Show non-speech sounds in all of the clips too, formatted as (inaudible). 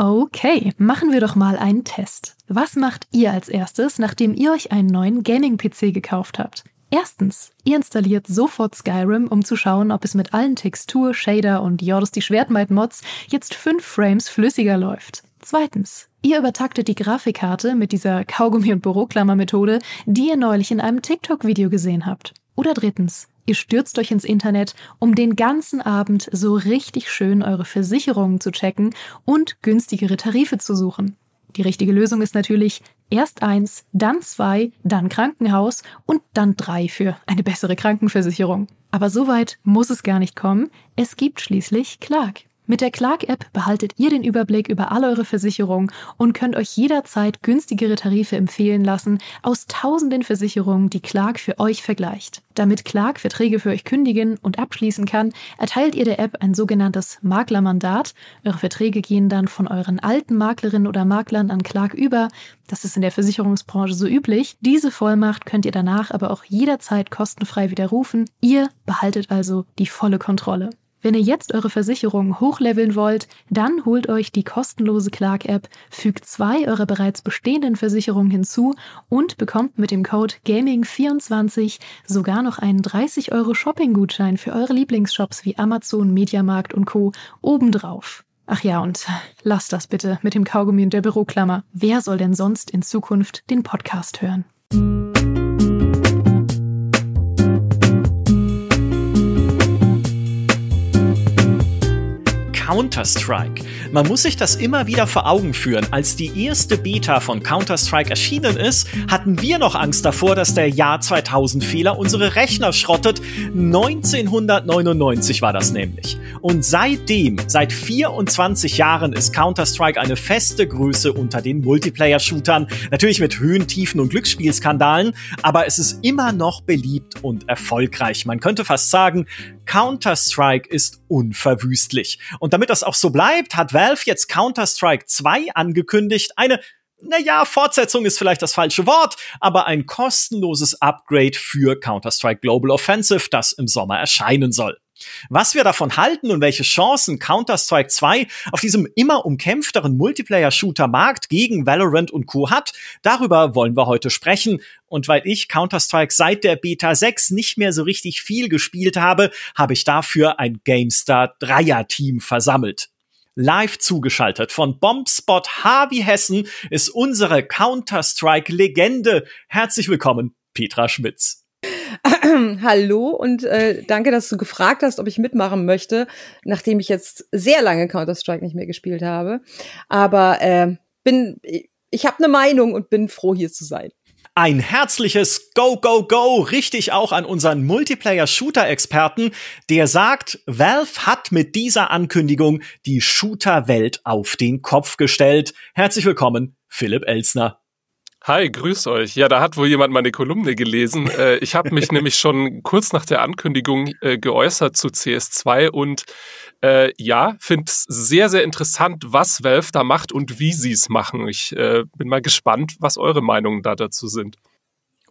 Okay, machen wir doch mal einen Test. Was macht ihr als erstes, nachdem ihr euch einen neuen Gaming-PC gekauft habt? Erstens, ihr installiert sofort Skyrim, um zu schauen, ob es mit allen Textur, Shader und Jordos die Schwertmeid-Mods jetzt 5 Frames flüssiger läuft. Zweitens, ihr übertaktet die Grafikkarte mit dieser Kaugummi- und Büroklammer-Methode, die ihr neulich in einem TikTok-Video gesehen habt. Oder drittens, Ihr stürzt euch ins Internet, um den ganzen Abend so richtig schön eure Versicherungen zu checken und günstigere Tarife zu suchen. Die richtige Lösung ist natürlich erst eins, dann zwei, dann Krankenhaus und dann drei für eine bessere Krankenversicherung. Aber so weit muss es gar nicht kommen. Es gibt schließlich Clark. Mit der Clark-App behaltet ihr den Überblick über all eure Versicherungen und könnt euch jederzeit günstigere Tarife empfehlen lassen aus tausenden Versicherungen, die Clark für euch vergleicht. Damit Clark Verträge für euch kündigen und abschließen kann, erteilt ihr der App ein sogenanntes Maklermandat. Eure Verträge gehen dann von euren alten Maklerinnen oder Maklern an Clark über. Das ist in der Versicherungsbranche so üblich. Diese Vollmacht könnt ihr danach aber auch jederzeit kostenfrei widerrufen. Ihr behaltet also die volle Kontrolle. Wenn ihr jetzt eure Versicherung hochleveln wollt, dann holt euch die kostenlose Clark-App, fügt zwei eurer bereits bestehenden Versicherungen hinzu und bekommt mit dem Code Gaming24 sogar noch einen 30 Euro Shopping-Gutschein für eure Lieblingsshops wie Amazon, Mediamarkt und Co. obendrauf. Ach ja, und lasst das bitte mit dem Kaugummi und der Büroklammer. Wer soll denn sonst in Zukunft den Podcast hören? Counter-Strike. Man muss sich das immer wieder vor Augen führen. Als die erste Beta von Counter-Strike erschienen ist, hatten wir noch Angst davor, dass der Jahr 2000 Fehler unsere Rechner schrottet. 1999 war das nämlich. Und seitdem, seit 24 Jahren, ist Counter-Strike eine feste Größe unter den Multiplayer-Shootern. Natürlich mit Höhen, Tiefen und Glücksspielskandalen, aber es ist immer noch beliebt und erfolgreich. Man könnte fast sagen, Counter-Strike ist unverwüstlich. Und damit das auch so bleibt, hat Valve jetzt Counter-Strike 2 angekündigt. Eine naja, Fortsetzung ist vielleicht das falsche Wort, aber ein kostenloses Upgrade für Counter-Strike Global Offensive, das im Sommer erscheinen soll. Was wir davon halten und welche Chancen Counter-Strike 2 auf diesem immer umkämpfteren Multiplayer-Shooter-Markt gegen Valorant und Co. hat, darüber wollen wir heute sprechen. Und weil ich Counter-Strike seit der Beta 6 nicht mehr so richtig viel gespielt habe, habe ich dafür ein GameStar Dreier-Team versammelt. Live zugeschaltet von Bombspot Harvey Hessen ist unsere Counter-Strike-Legende. Herzlich willkommen, Petra Schmitz. (clears throat) Hallo und äh, danke, dass du gefragt hast, ob ich mitmachen möchte, nachdem ich jetzt sehr lange Counter-Strike nicht mehr gespielt habe. Aber äh, bin, ich habe eine Meinung und bin froh, hier zu sein. Ein herzliches Go, Go, Go, richtig auch an unseren Multiplayer-Shooter-Experten, der sagt, Valve hat mit dieser Ankündigung die Shooter-Welt auf den Kopf gestellt. Herzlich willkommen, Philipp Elsner. Hi, grüß euch. Ja, da hat wohl jemand meine Kolumne gelesen. (laughs) Äh, ich habe mich nämlich schon kurz nach der Ankündigung äh, geäußert zu CS2 und äh, ja, finde es sehr, sehr interessant, was Valve da macht und wie sie es machen. Ich äh, bin mal gespannt, was eure Meinungen da dazu sind.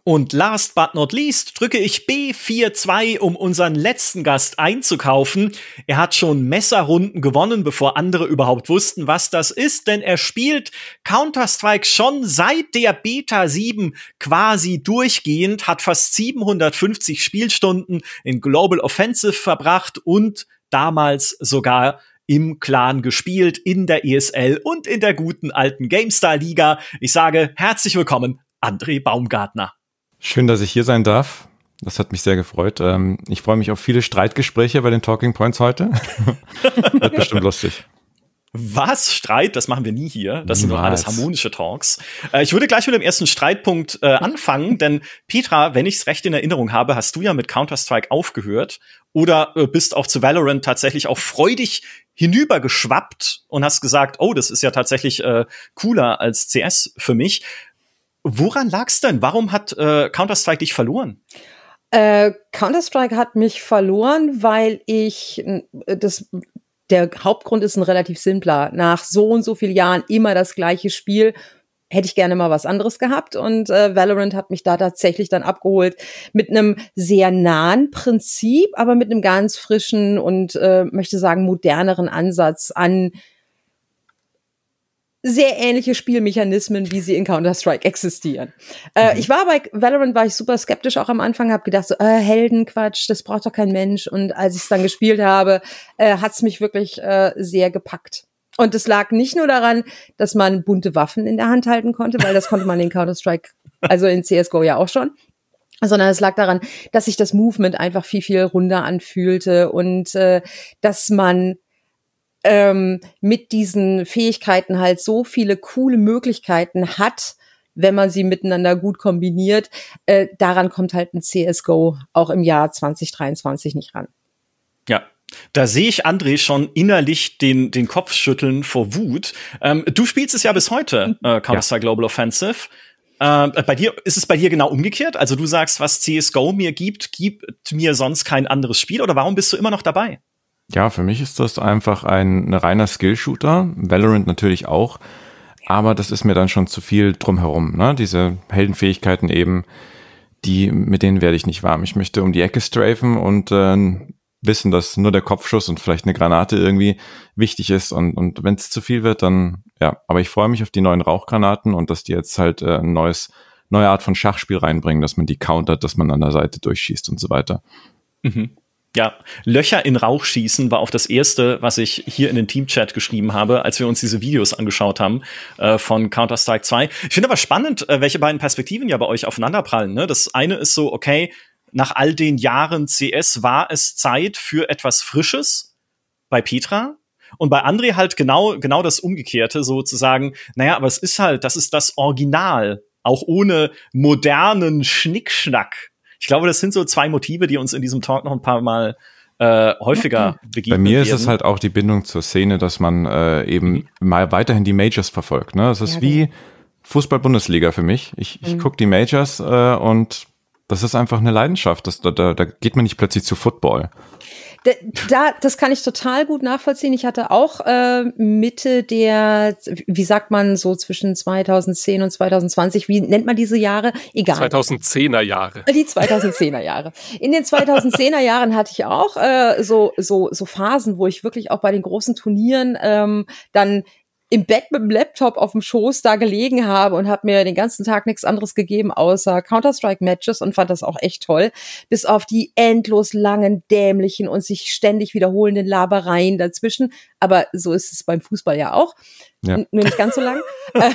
Und last but not least drücke ich B42, um unseren letzten Gast einzukaufen. Er hat schon Messerrunden gewonnen, bevor andere überhaupt wussten, was das ist, denn er spielt Counter-Strike schon seit der Beta 7 quasi durchgehend, hat fast 750 Spielstunden in Global Offensive verbracht und damals sogar im Clan gespielt, in der ESL und in der guten alten GameStar Liga. Ich sage herzlich willkommen, André Baumgartner. Schön, dass ich hier sein darf. Das hat mich sehr gefreut. Ähm, ich freue mich auf viele Streitgespräche bei den Talking Points heute. (laughs) Wird bestimmt lustig. Was? Streit? Das machen wir nie hier. Das Niemals. sind nur alles harmonische Talks. Äh, ich würde gleich mit dem ersten Streitpunkt äh, anfangen, denn Petra, wenn ich es recht in Erinnerung habe, hast du ja mit Counter-Strike aufgehört oder äh, bist auch zu Valorant tatsächlich auch freudig hinübergeschwappt und hast gesagt, oh, das ist ja tatsächlich cooler als CS für mich. Woran lag's denn? Warum hat äh, Counter-Strike dich verloren? Äh, Counter-Strike hat mich verloren, weil ich das der Hauptgrund ist ein relativ simpler. Nach so und so vielen Jahren immer das gleiche Spiel hätte ich gerne mal was anderes gehabt und äh, Valorant hat mich da tatsächlich dann abgeholt mit einem sehr nahen Prinzip, aber mit einem ganz frischen und äh, möchte sagen moderneren Ansatz an sehr ähnliche Spielmechanismen, wie sie in Counter-Strike existieren. Äh, mhm. Ich war bei Valorant, war ich super skeptisch auch am Anfang, habe gedacht, so, äh, Heldenquatsch, das braucht doch kein Mensch. Und als ich es dann gespielt habe, äh, hat es mich wirklich äh, sehr gepackt. Und es lag nicht nur daran, dass man bunte Waffen in der Hand halten konnte, weil das konnte man in Counter-Strike, also in CSGO ja auch schon sondern es lag daran, dass sich das Movement einfach viel, viel runder anfühlte und äh, dass man ähm, mit diesen Fähigkeiten halt so viele coole Möglichkeiten hat, wenn man sie miteinander gut kombiniert. Äh, daran kommt halt ein CSGO auch im Jahr 2023 nicht ran. Ja, da sehe ich André schon innerlich den, den Kopf schütteln vor Wut. Ähm, du spielst es ja bis heute, äh, Counter-Strike ja. Global Offensive. Äh, bei dir ist es bei dir genau umgekehrt? Also du sagst, was CS:GO mir gibt, gibt mir sonst kein anderes Spiel oder warum bist du immer noch dabei? Ja, für mich ist das einfach ein, ein reiner Skill-Shooter. Valorant natürlich auch. Aber das ist mir dann schon zu viel drumherum. Ne? Diese Heldenfähigkeiten eben, die, mit denen werde ich nicht warm. Ich möchte um die Ecke strafen und äh, wissen, dass nur der Kopfschuss und vielleicht eine Granate irgendwie wichtig ist. Und, und wenn es zu viel wird, dann ja. Aber ich freue mich auf die neuen Rauchgranaten und dass die jetzt halt äh, ein neues, neue Art von Schachspiel reinbringen, dass man die countert, dass man an der Seite durchschießt und so weiter. Mhm. Ja, Löcher in Rauch schießen war auch das erste, was ich hier in den Teamchat geschrieben habe, als wir uns diese Videos angeschaut haben äh, von Counter-Strike 2. Ich finde aber spannend, äh, welche beiden Perspektiven ja bei euch aufeinanderprallen. Ne? Das eine ist so, okay, nach all den Jahren CS war es Zeit für etwas Frisches bei Petra. Und bei André halt genau, genau das Umgekehrte, sozusagen, naja, aber es ist halt, das ist das Original, auch ohne modernen Schnickschnack ich glaube, das sind so zwei Motive, die uns in diesem Talk noch ein paar Mal äh, häufiger begegnen. Bei mir ist es halt auch die Bindung zur Szene, dass man äh, eben mhm. mal weiterhin die Majors verfolgt. Ne? Es ist ja, wie Fußball-Bundesliga für mich. Ich, ich mhm. gucke die Majors äh, und das ist einfach eine Leidenschaft. Das, da, da geht man nicht plötzlich zu Football da, das kann ich total gut nachvollziehen. Ich hatte auch äh, Mitte der, wie sagt man so zwischen 2010 und 2020, wie nennt man diese Jahre? Egal. 2010er Jahre. Die 2010er Jahre. In den 2010er Jahren hatte ich auch äh, so so so Phasen, wo ich wirklich auch bei den großen Turnieren ähm, dann im Bett mit dem Laptop auf dem Schoß da gelegen habe und habe mir den ganzen Tag nichts anderes gegeben außer Counter-Strike-Matches und fand das auch echt toll. Bis auf die endlos langen, dämlichen und sich ständig wiederholenden Labereien dazwischen. Aber so ist es beim Fußball ja auch. Ja. Nur nicht ganz so lang. (laughs) Äh,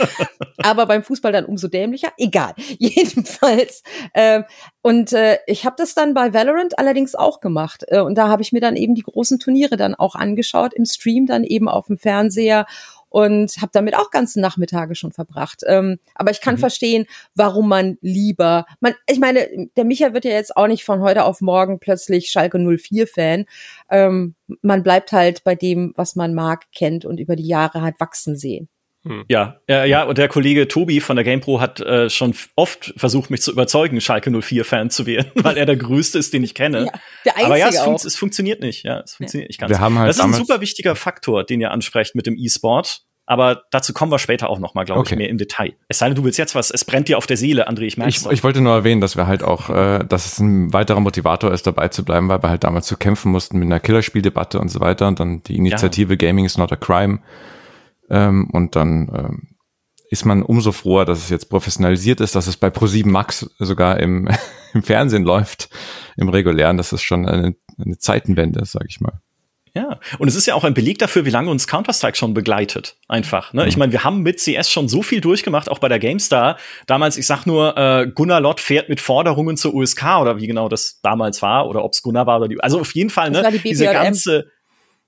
aber beim Fußball dann umso dämlicher. Egal. (laughs) Jedenfalls. Äh, und äh, ich habe das dann bei Valorant allerdings auch gemacht. Äh, und da habe ich mir dann eben die großen Turniere dann auch angeschaut, im Stream dann eben auf dem Fernseher und habe damit auch ganze Nachmittage schon verbracht. Ähm, aber ich kann mhm. verstehen, warum man lieber, man, ich meine, der Micha wird ja jetzt auch nicht von heute auf morgen plötzlich Schalke 04 Fan. Ähm, man bleibt halt bei dem, was man mag, kennt und über die Jahre hat wachsen sehen. Hm. Ja, äh, ja, und der Kollege Tobi von der GamePro hat äh, schon oft versucht, mich zu überzeugen, Schalke 04-Fan zu werden, (laughs) weil er der größte ist, den ich kenne. Ja, der einzige Aber ja, es, fun es, funktioniert nicht. Ja, es funktioniert ja. nicht ganz. Wir haben halt das ist ein super wichtiger Faktor, den ihr ansprecht mit dem E-Sport. Aber dazu kommen wir später auch noch mal, glaube okay. ich, mehr im Detail. Es sei denn, du willst jetzt was, es brennt dir auf der Seele, André, ich merke ich, ich wollte nur erwähnen, dass wir halt auch, äh, dass es ein weiterer Motivator ist, dabei zu bleiben, weil wir halt damals zu kämpfen mussten mit einer Killerspieldebatte und so weiter und dann die Initiative ja. Gaming is not a crime. Ähm, und dann ähm, ist man umso froher, dass es jetzt professionalisiert ist, dass es bei Pro7 Max sogar im, (laughs) im Fernsehen läuft, im regulären. Das ist schon eine, eine Zeitenwende, sag ich mal. Ja, und es ist ja auch ein Beleg dafür, wie lange uns Counter-Strike schon begleitet. Einfach. Ne? Mhm. Ich meine, wir haben mit CS schon so viel durchgemacht, auch bei der GameStar. Damals, ich sag nur, äh, Gunnar Lott fährt mit Forderungen zur USK oder wie genau das damals war oder ob's Gunnar war oder die. Also auf jeden Fall, ne? Die diese ganze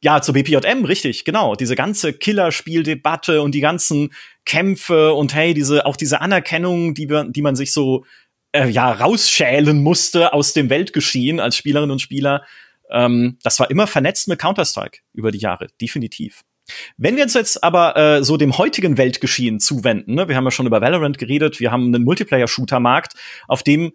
ja, zur BPJM, richtig, genau. Diese ganze Killerspieldebatte und die ganzen Kämpfe und hey, diese, auch diese Anerkennung, die, die man sich so äh, ja, rausschälen musste aus dem Weltgeschehen als Spielerinnen und Spieler. Ähm, das war immer vernetzt mit Counter-Strike über die Jahre, definitiv. Wenn wir uns jetzt aber äh, so dem heutigen Weltgeschehen zuwenden, ne, wir haben ja schon über Valorant geredet, wir haben einen Multiplayer-Shooter-Markt, auf dem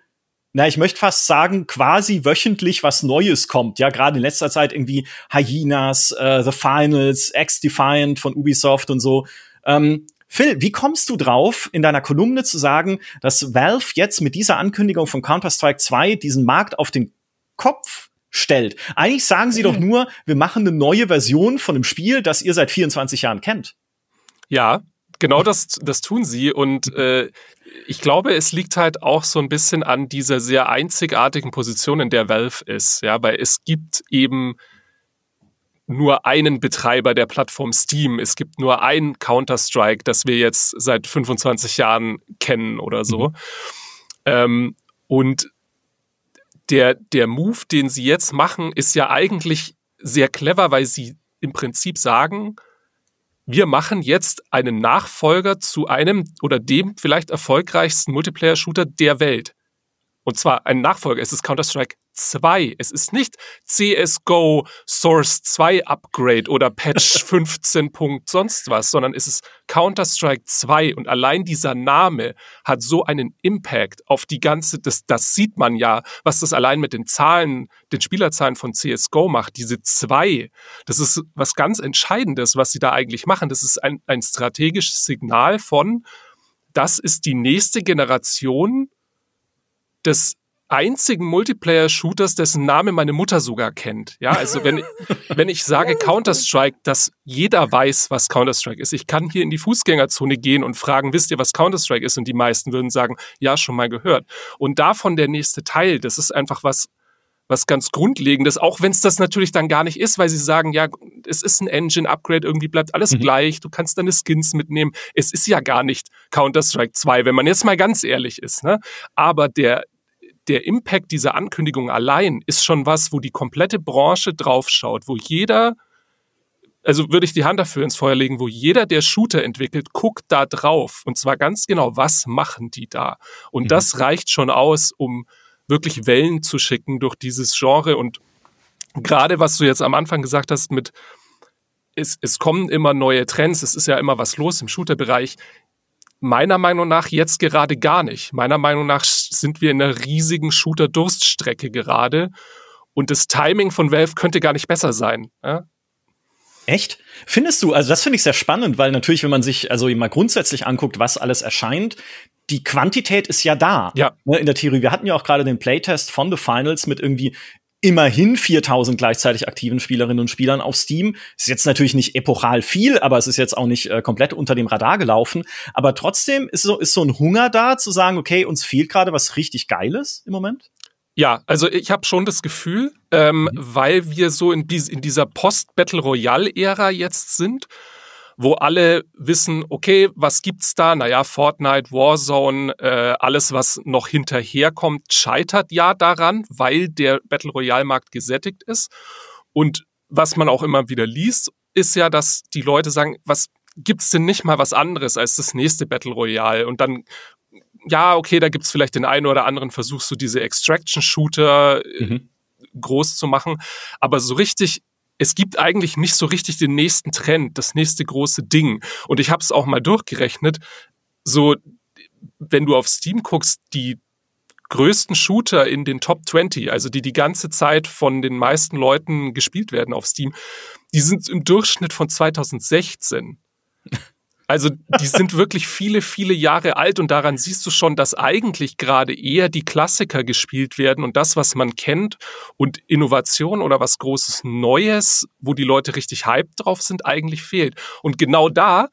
na, ich möchte fast sagen, quasi wöchentlich was Neues kommt. Ja, gerade in letzter Zeit irgendwie Hyenas, äh, The Finals, X-Defiant von Ubisoft und so. Ähm, Phil, wie kommst du drauf, in deiner Kolumne zu sagen, dass Valve jetzt mit dieser Ankündigung von Counter-Strike 2 diesen Markt auf den Kopf stellt? Eigentlich sagen sie mhm. doch nur, wir machen eine neue Version von einem Spiel, das ihr seit 24 Jahren kennt. Ja, genau das, das tun sie. Und äh, ich glaube, es liegt halt auch so ein bisschen an dieser sehr einzigartigen Position, in der Valve ist. Ja, weil es gibt eben nur einen Betreiber der Plattform Steam. Es gibt nur ein Counter-Strike, das wir jetzt seit 25 Jahren kennen oder so. Mhm. Ähm, und der, der Move, den sie jetzt machen, ist ja eigentlich sehr clever, weil sie im Prinzip sagen, wir machen jetzt einen Nachfolger zu einem oder dem vielleicht erfolgreichsten Multiplayer-Shooter der Welt. Und zwar ein Nachfolger. Es ist Counter-Strike 2. Es ist nicht CSGO Source 2 Upgrade oder Patch (laughs) 15. sonst was, sondern es ist Counter-Strike 2. Und allein dieser Name hat so einen Impact auf die ganze, das, das sieht man ja, was das allein mit den Zahlen, den Spielerzahlen von CSGO macht. Diese 2, das ist was ganz Entscheidendes, was sie da eigentlich machen. Das ist ein, ein strategisches Signal von, das ist die nächste Generation des einzigen Multiplayer-Shooters, dessen Name meine Mutter sogar kennt. Ja, also wenn, (laughs) wenn ich sage Counter-Strike, dass jeder weiß, was Counter-Strike ist. Ich kann hier in die Fußgängerzone gehen und fragen, wisst ihr, was Counter-Strike ist? Und die meisten würden sagen, ja, schon mal gehört. Und davon der nächste Teil, das ist einfach was, was ganz Grundlegendes, auch wenn es das natürlich dann gar nicht ist, weil sie sagen, ja, es ist ein Engine-Upgrade, irgendwie bleibt alles mhm. gleich, du kannst deine Skins mitnehmen. Es ist ja gar nicht Counter-Strike 2, wenn man jetzt mal ganz ehrlich ist. Ne? Aber der, der Impact dieser Ankündigung allein ist schon was, wo die komplette Branche draufschaut, wo jeder, also würde ich die Hand dafür ins Feuer legen, wo jeder, der Shooter entwickelt, guckt da drauf. Und zwar ganz genau, was machen die da? Und mhm. das reicht schon aus, um wirklich Wellen zu schicken durch dieses Genre. Und gerade was du jetzt am Anfang gesagt hast mit, es, es kommen immer neue Trends, es ist ja immer was los im Shooter-Bereich. Meiner Meinung nach jetzt gerade gar nicht. Meiner Meinung nach sind wir in einer riesigen Shooter-Durststrecke gerade. Und das Timing von Valve könnte gar nicht besser sein. Ja? Echt? Findest du? Also das finde ich sehr spannend, weil natürlich, wenn man sich also mal grundsätzlich anguckt, was alles erscheint, die Quantität ist ja da. Ja. Ne, in der Theorie. Wir hatten ja auch gerade den Playtest von The Finals mit irgendwie immerhin 4000 gleichzeitig aktiven Spielerinnen und Spielern auf Steam. Ist jetzt natürlich nicht epochal viel, aber es ist jetzt auch nicht äh, komplett unter dem Radar gelaufen. Aber trotzdem ist so, ist so ein Hunger da, zu sagen, okay, uns fehlt gerade was richtig Geiles im Moment? Ja, also ich habe schon das Gefühl, ähm, mhm. weil wir so in, dies, in dieser Post-Battle Royale-Ära jetzt sind wo alle wissen, okay, was gibt's da? Naja, Fortnite, Warzone, äh, alles, was noch hinterherkommt, scheitert ja daran, weil der Battle Royale-Markt gesättigt ist. Und was man auch immer wieder liest, ist ja, dass die Leute sagen, was gibt's denn nicht mal was anderes als das nächste Battle Royale? Und dann ja, okay, da gibt's vielleicht den einen oder anderen Versuch, so diese Extraction-Shooter äh, mhm. groß zu machen. Aber so richtig es gibt eigentlich nicht so richtig den nächsten Trend, das nächste große Ding. Und ich habe es auch mal durchgerechnet. So, wenn du auf Steam guckst, die größten Shooter in den Top 20, also die die ganze Zeit von den meisten Leuten gespielt werden auf Steam, die sind im Durchschnitt von 2016. (laughs) Also die sind wirklich viele, viele Jahre alt und daran siehst du schon, dass eigentlich gerade eher die Klassiker gespielt werden und das, was man kennt und Innovation oder was Großes Neues, wo die Leute richtig hyped drauf sind, eigentlich fehlt. Und genau da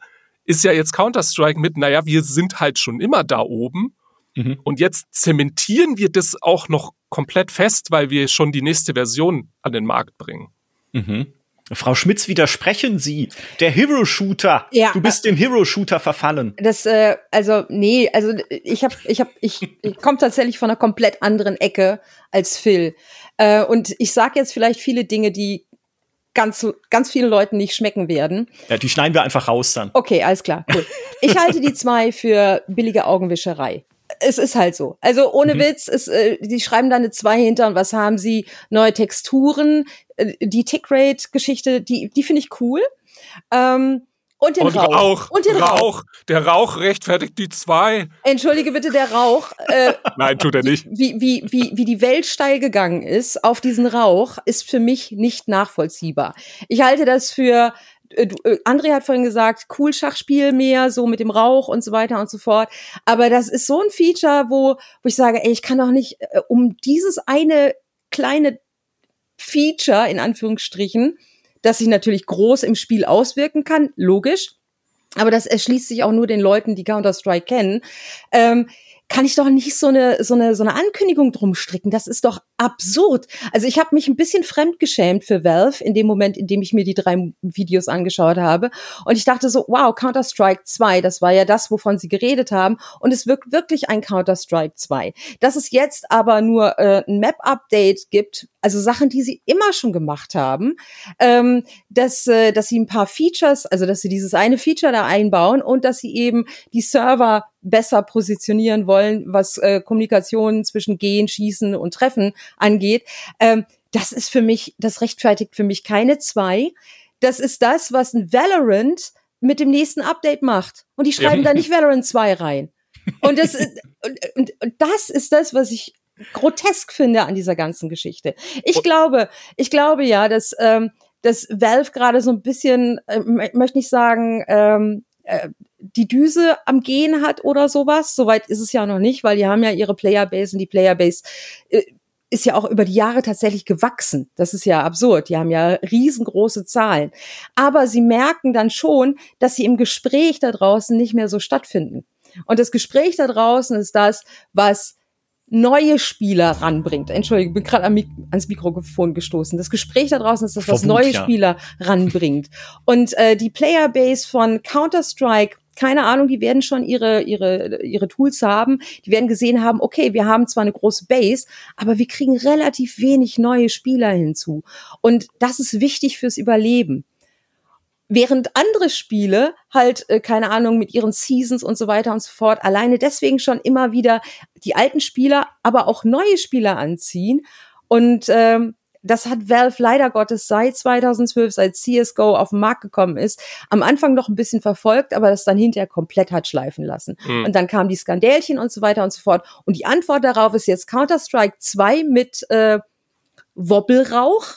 ist ja jetzt Counter-Strike mit, naja, wir sind halt schon immer da oben. Mhm. Und jetzt zementieren wir das auch noch komplett fest, weil wir schon die nächste Version an den Markt bringen. Mhm. Frau Schmitz, widersprechen Sie. Der Hero-Shooter. Ja, du bist dem Hero-Shooter verfallen. Das, äh, also, nee, also ich hab, ich hab, ich, ich komme tatsächlich von einer komplett anderen Ecke als Phil. Äh, und ich sag jetzt vielleicht viele Dinge, die ganz, ganz vielen Leuten nicht schmecken werden. Ja, die schneiden wir einfach raus dann. Okay, alles klar, cool. Ich halte die zwei für billige Augenwischerei es ist halt so. Also ohne mhm. Witz, es, äh, die schreiben da eine 2 hinter und was haben sie? Neue Texturen, äh, die Tick-Rate-Geschichte, die, die finde ich cool. Ähm, und den und Rauch. Rauch. Und den Rauch. Rauch. Der Rauch rechtfertigt die zwei. Entschuldige bitte, der Rauch. Äh, (laughs) Nein, tut er nicht. Wie, wie, wie, wie die Welt steil gegangen ist auf diesen Rauch, ist für mich nicht nachvollziehbar. Ich halte das für äh, äh, André hat vorhin gesagt, cool Schachspiel mehr, so mit dem Rauch und so weiter und so fort. Aber das ist so ein Feature, wo, wo ich sage, ey, ich kann doch nicht äh, um dieses eine kleine Feature, in Anführungsstrichen, das sich natürlich groß im Spiel auswirken kann, logisch. aber das erschließt sich auch nur den Leuten, die Counter-Strike kennen. Ähm, kann ich doch nicht so eine so eine so eine Ankündigung drum stricken. Das ist doch absurd. Also ich habe mich ein bisschen fremdgeschämt für Valve in dem Moment, in dem ich mir die drei Videos angeschaut habe und ich dachte so, wow, Counter Strike 2, das war ja das, wovon sie geredet haben und es wirkt wirklich ein Counter Strike 2. Dass es jetzt aber nur äh, ein Map Update gibt, also Sachen, die sie immer schon gemacht haben, ähm, dass äh, dass sie ein paar Features, also dass sie dieses eine Feature da einbauen und dass sie eben die Server besser positionieren wollen, was äh, Kommunikation zwischen Gehen, Schießen und Treffen angeht. Ähm, das ist für mich, das rechtfertigt für mich keine zwei. Das ist das, was ein Valorant mit dem nächsten Update macht. Und die schreiben ja. da nicht Valorant 2 rein. Und das, und, und, und das ist das, was ich grotesk finde an dieser ganzen Geschichte. Ich glaube, ich glaube ja, dass, ähm, dass Valve gerade so ein bisschen, äh, möchte nicht sagen, ähm, äh, die Düse am Gehen hat oder sowas. Soweit ist es ja noch nicht, weil die haben ja ihre Playerbase und die Playerbase äh, ist ja auch über die Jahre tatsächlich gewachsen. Das ist ja absurd. Die haben ja riesengroße Zahlen. Aber sie merken dann schon, dass sie im Gespräch da draußen nicht mehr so stattfinden. Und das Gespräch da draußen ist das, was neue Spieler ranbringt. Entschuldigung, ich bin gerade ans Mikrofon gestoßen. Das Gespräch da draußen ist das, was neue ja. Spieler ranbringt. Und äh, die Playerbase von Counter-Strike keine Ahnung, die werden schon ihre, ihre, ihre Tools haben. Die werden gesehen haben, okay, wir haben zwar eine große Base, aber wir kriegen relativ wenig neue Spieler hinzu. Und das ist wichtig fürs Überleben. Während andere Spiele halt, äh, keine Ahnung, mit ihren Seasons und so weiter und so fort, alleine deswegen schon immer wieder die alten Spieler, aber auch neue Spieler anziehen. Und ähm, das hat Valve leider Gottes seit 2012, seit CSGO auf den Markt gekommen ist, am Anfang noch ein bisschen verfolgt, aber das dann hinterher komplett hat schleifen lassen. Mhm. Und dann kamen die Skandälchen und so weiter und so fort. Und die Antwort darauf ist jetzt Counter-Strike 2 mit äh, Wobbelrauch.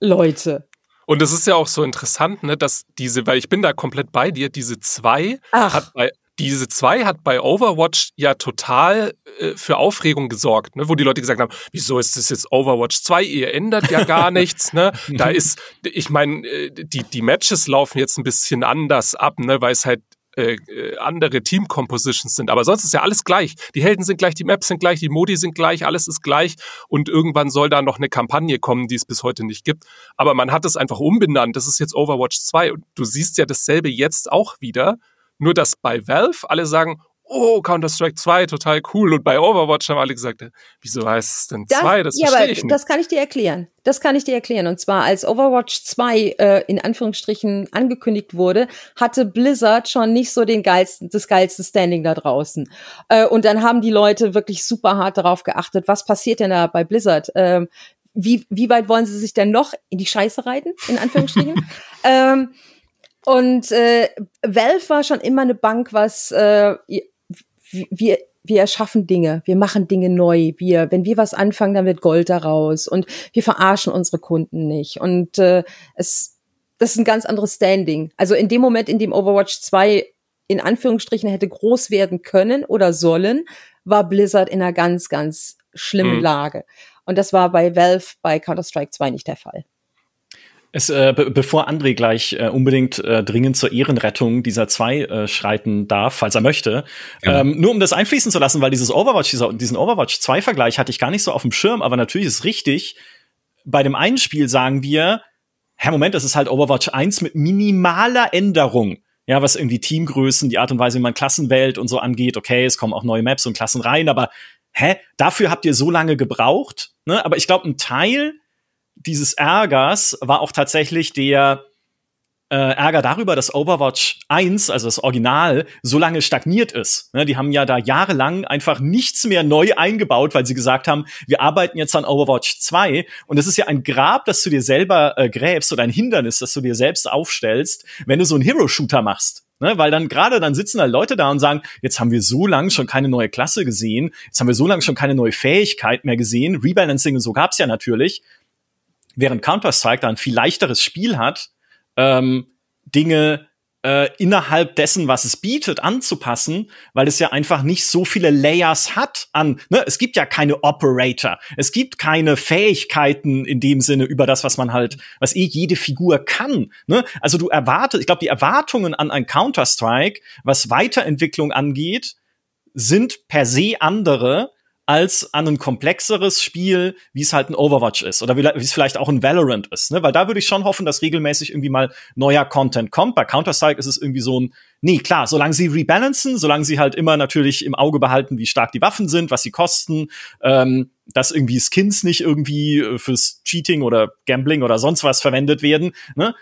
Leute. Und es ist ja auch so interessant, ne, dass diese, weil ich bin da komplett bei dir, diese zwei Ach. hat bei diese 2 hat bei Overwatch ja total äh, für Aufregung gesorgt, ne? wo die Leute gesagt haben, wieso ist das jetzt Overwatch 2? Ihr ändert ja gar (laughs) nichts. Ne? Da ist, ich meine, äh, die, die Matches laufen jetzt ein bisschen anders ab, ne? weil es halt äh, äh, andere Team-Compositions sind. Aber sonst ist ja alles gleich. Die Helden sind gleich, die Maps sind gleich, die Modi sind gleich, alles ist gleich. Und irgendwann soll da noch eine Kampagne kommen, die es bis heute nicht gibt. Aber man hat es einfach umbenannt. Das ist jetzt Overwatch 2. Und du siehst ja dasselbe jetzt auch wieder. Nur, dass bei Valve alle sagen, oh, Counter-Strike 2, total cool. Und bei Overwatch haben alle gesagt, wieso heißt es denn 2? Das, das ja, aber ich nicht. das kann ich dir erklären. Das kann ich dir erklären. Und zwar, als Overwatch 2 äh, in Anführungsstrichen angekündigt wurde, hatte Blizzard schon nicht so den geilsten, das geilste Standing da draußen. Äh, und dann haben die Leute wirklich super hart darauf geachtet, was passiert denn da bei Blizzard? Ähm, wie, wie weit wollen sie sich denn noch in die Scheiße reiten, in Anführungsstrichen? (laughs) ähm, und äh, Valve war schon immer eine Bank, was äh, wir wir erschaffen Dinge, wir machen Dinge neu. Wir, wenn wir was anfangen, dann wird Gold daraus und wir verarschen unsere Kunden nicht. Und äh, es, das ist ein ganz anderes Standing. Also in dem Moment, in dem Overwatch 2 in Anführungsstrichen hätte groß werden können oder sollen, war Blizzard in einer ganz, ganz schlimmen mhm. Lage. Und das war bei Valve bei Counter-Strike 2 nicht der Fall. Es, äh, be bevor André gleich äh, unbedingt äh, dringend zur Ehrenrettung dieser zwei äh, schreiten darf, falls er möchte, ja. ähm, nur um das einfließen zu lassen, weil dieses Overwatch, dieser, diesen Overwatch 2 Vergleich hatte ich gar nicht so auf dem Schirm, aber natürlich ist richtig. Bei dem einen Spiel sagen wir, Herr Moment, das ist halt Overwatch 1 mit minimaler Änderung. Ja, was irgendwie Teamgrößen, die Art und Weise, wie man Klassen wählt und so angeht. Okay, es kommen auch neue Maps und Klassen rein, aber hä, dafür habt ihr so lange gebraucht? Ne? Aber ich glaube, ein Teil dieses Ärgers war auch tatsächlich der äh, Ärger darüber, dass Overwatch 1, also das Original, so lange stagniert ist. Ne, die haben ja da jahrelang einfach nichts mehr neu eingebaut, weil sie gesagt haben, wir arbeiten jetzt an Overwatch 2. Und das ist ja ein Grab, das du dir selber äh, gräbst oder ein Hindernis, das du dir selbst aufstellst, wenn du so einen Hero-Shooter machst. Ne, weil dann gerade dann sitzen da Leute da und sagen, jetzt haben wir so lange schon keine neue Klasse gesehen, jetzt haben wir so lange schon keine neue Fähigkeit mehr gesehen. Rebalancing und so gab's ja natürlich während Counter-Strike da ein viel leichteres Spiel hat, ähm, Dinge äh, innerhalb dessen, was es bietet, anzupassen, weil es ja einfach nicht so viele Layers hat an, ne, es gibt ja keine Operator, es gibt keine Fähigkeiten in dem Sinne über das, was man halt, was eh jede Figur kann, ne? Also du erwartest, ich glaube, die Erwartungen an ein Counter-Strike, was Weiterentwicklung angeht, sind per se andere, als an ein komplexeres Spiel, wie es halt ein Overwatch ist oder wie, wie es vielleicht auch ein Valorant ist. Ne? Weil da würde ich schon hoffen, dass regelmäßig irgendwie mal neuer Content kommt. Bei Counter-Strike ist es irgendwie so ein, nee, klar, solange sie rebalancen, solange sie halt immer natürlich im Auge behalten, wie stark die Waffen sind, was sie kosten, ähm, dass irgendwie Skins nicht irgendwie äh, fürs Cheating oder Gambling oder sonst was verwendet werden, ne?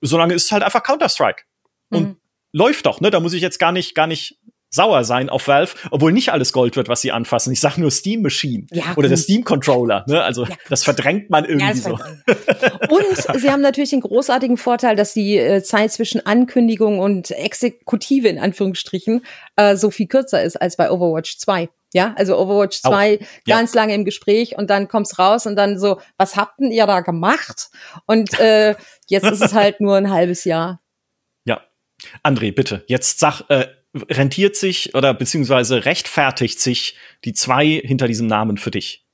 solange ist es halt einfach Counter-Strike. Und mhm. läuft doch, ne? Da muss ich jetzt gar nicht, gar nicht sauer sein auf Valve, obwohl nicht alles Gold wird, was sie anfassen. Ich sage nur Steam Machine ja, oder der Steam Controller. Ne? Also ja, das verdrängt man irgendwie ja, so. Und (laughs) sie haben natürlich den großartigen Vorteil, dass die äh, Zeit zwischen Ankündigung und Exekutive in Anführungsstrichen äh, so viel kürzer ist als bei Overwatch 2. Ja, also Overwatch 2 oh, ganz ja. lange im Gespräch und dann kommt's raus und dann so, was habt denn ihr da gemacht? Und äh, jetzt ist es halt (laughs) nur ein halbes Jahr. Ja. André, bitte, jetzt sag, äh, rentiert sich oder beziehungsweise rechtfertigt sich die zwei hinter diesem Namen für dich?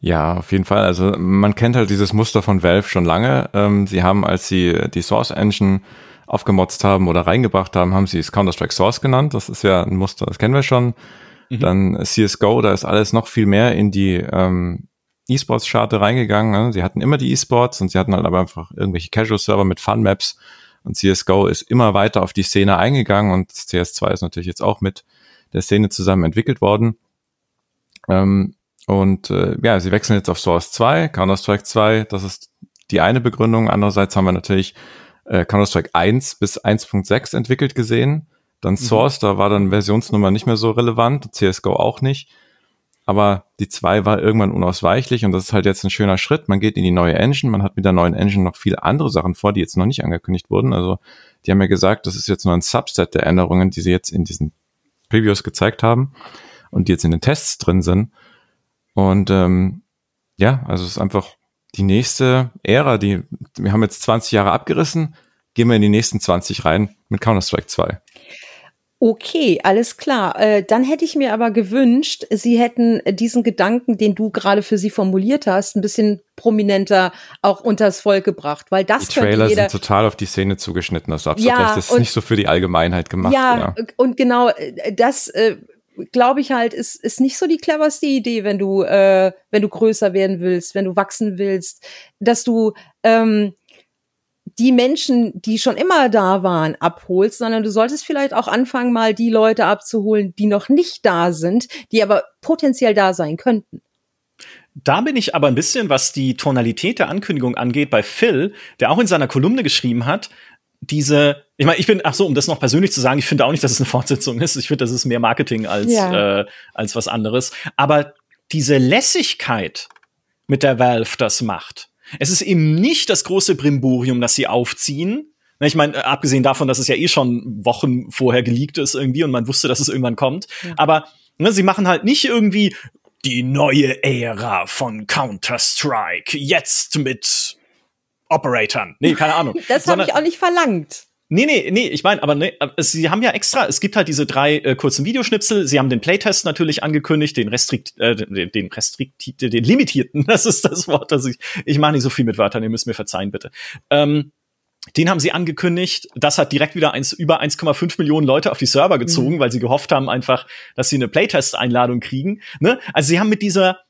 Ja, auf jeden Fall. Also man kennt halt dieses Muster von Valve schon lange. Ähm, sie haben, als sie die Source Engine aufgemotzt haben oder reingebracht haben, haben sie es Counter-Strike Source genannt. Das ist ja ein Muster, das kennen wir schon. Mhm. Dann CSGO, da ist alles noch viel mehr in die ähm, E-Sports-Charte reingegangen. Ne? Sie hatten immer die E-Sports und sie hatten halt aber einfach irgendwelche Casual-Server mit Fun-Maps und CSGO ist immer weiter auf die Szene eingegangen und CS2 ist natürlich jetzt auch mit der Szene zusammen entwickelt worden. Ähm, und äh, ja, sie wechseln jetzt auf Source 2, Counter-Strike 2, das ist die eine Begründung. Andererseits haben wir natürlich äh, Counter-Strike 1 bis 1.6 entwickelt gesehen. Dann mhm. Source, mhm. da war dann Versionsnummer nicht mehr so relevant, CSGO auch nicht aber die 2 war irgendwann unausweichlich und das ist halt jetzt ein schöner Schritt. Man geht in die neue Engine, man hat mit der neuen Engine noch viele andere Sachen vor, die jetzt noch nicht angekündigt wurden. Also die haben ja gesagt, das ist jetzt nur ein Subset der Änderungen, die sie jetzt in diesen Previews gezeigt haben und die jetzt in den Tests drin sind. Und ähm, ja, also es ist einfach die nächste Ära, die wir haben jetzt 20 Jahre abgerissen, gehen wir in die nächsten 20 rein mit Counter-Strike 2. Okay, alles klar. Äh, dann hätte ich mir aber gewünscht, Sie hätten diesen Gedanken, den du gerade für Sie formuliert hast, ein bisschen prominenter auch unters Volk gebracht, weil das die Trailer jeder sind total auf die Szene zugeschnitten. Das ja. Das ist und, nicht so für die Allgemeinheit gemacht. Ja, ja. und genau äh, das. Äh, glaube ich halt, ist, ist nicht so die cleverste Idee, wenn du, äh, wenn du größer werden willst, wenn du wachsen willst, dass du ähm, die Menschen, die schon immer da waren, abholst, sondern du solltest vielleicht auch anfangen, mal die Leute abzuholen, die noch nicht da sind, die aber potenziell da sein könnten. Da bin ich aber ein bisschen, was die Tonalität der Ankündigung angeht, bei Phil, der auch in seiner Kolumne geschrieben hat, diese, ich meine, ich bin, ach so, um das noch persönlich zu sagen, ich finde auch nicht, dass es eine Fortsetzung ist. Ich finde, das ist mehr Marketing als, ja. äh, als was anderes. Aber diese Lässigkeit, mit der Valve das macht, es ist eben nicht das große Brimborium, das sie aufziehen. Ich meine, äh, abgesehen davon, dass es ja eh schon Wochen vorher geleakt ist irgendwie und man wusste, dass es irgendwann kommt. Ja. Aber ne, sie machen halt nicht irgendwie die neue Ära von Counter-Strike. Jetzt mit Operatoren. Nee, keine Ahnung. das habe ich auch nicht verlangt. Nee, nee, nee, ich meine, aber nee, sie haben ja extra, es gibt halt diese drei äh, kurzen Videoschnipsel, sie haben den Playtest natürlich angekündigt, den restrikt, äh, den, den restrikt, den limitierten, (laughs) das ist das Wort, das ich, ich mache nicht so viel mit Wörtern, ihr müsst mir verzeihen, bitte. Ähm, den haben sie angekündigt. Das hat direkt wieder eins, über 1,5 Millionen Leute auf die Server gezogen, mhm. weil sie gehofft haben einfach, dass sie eine Playtest-Einladung kriegen. Ne? Also sie haben mit dieser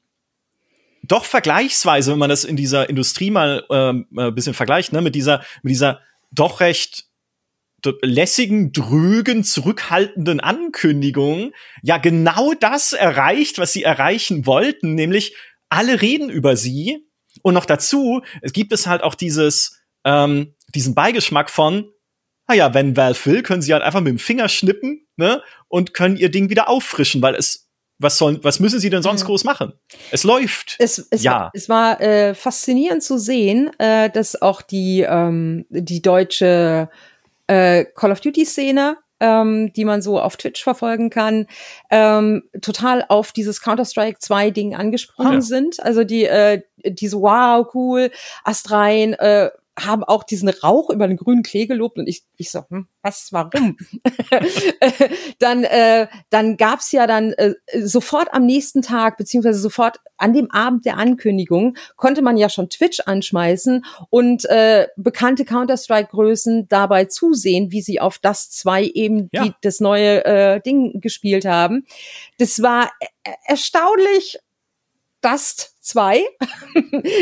doch vergleichsweise, wenn man das in dieser Industrie mal ähm, ein äh, bisschen vergleicht, ne, mit dieser, mit dieser doch recht lässigen, drögen, zurückhaltenden Ankündigungen ja genau das erreicht, was sie erreichen wollten, nämlich alle reden über sie und noch dazu es gibt es halt auch dieses ähm, diesen Beigeschmack von naja, wenn Valve will, können sie halt einfach mit dem Finger schnippen ne, und können ihr Ding wieder auffrischen, weil es was sollen, was müssen sie denn sonst mhm. groß machen? Es läuft. Es, es ja. War, es war äh, faszinierend zu sehen, äh, dass auch die ähm, die deutsche äh, Call of Duty-Szene, ähm, die man so auf Twitch verfolgen kann, ähm, total auf dieses Counter-Strike 2 Ding angesprungen ja. sind. Also die, äh, die so, wow, cool, Astrein, äh, haben auch diesen Rauch über den grünen Klee gelobt und ich, ich so, hm, was, warum? (laughs) (laughs) dann äh, dann gab's ja dann äh, sofort am nächsten Tag, beziehungsweise sofort an dem Abend der Ankündigung, konnte man ja schon Twitch anschmeißen und äh, bekannte Counter-Strike-Größen dabei zusehen, wie sie auf das zwei eben Ja. die, das neue äh, Ding gespielt haben. Das war äh, erstaunlich Dust (laughs) 2,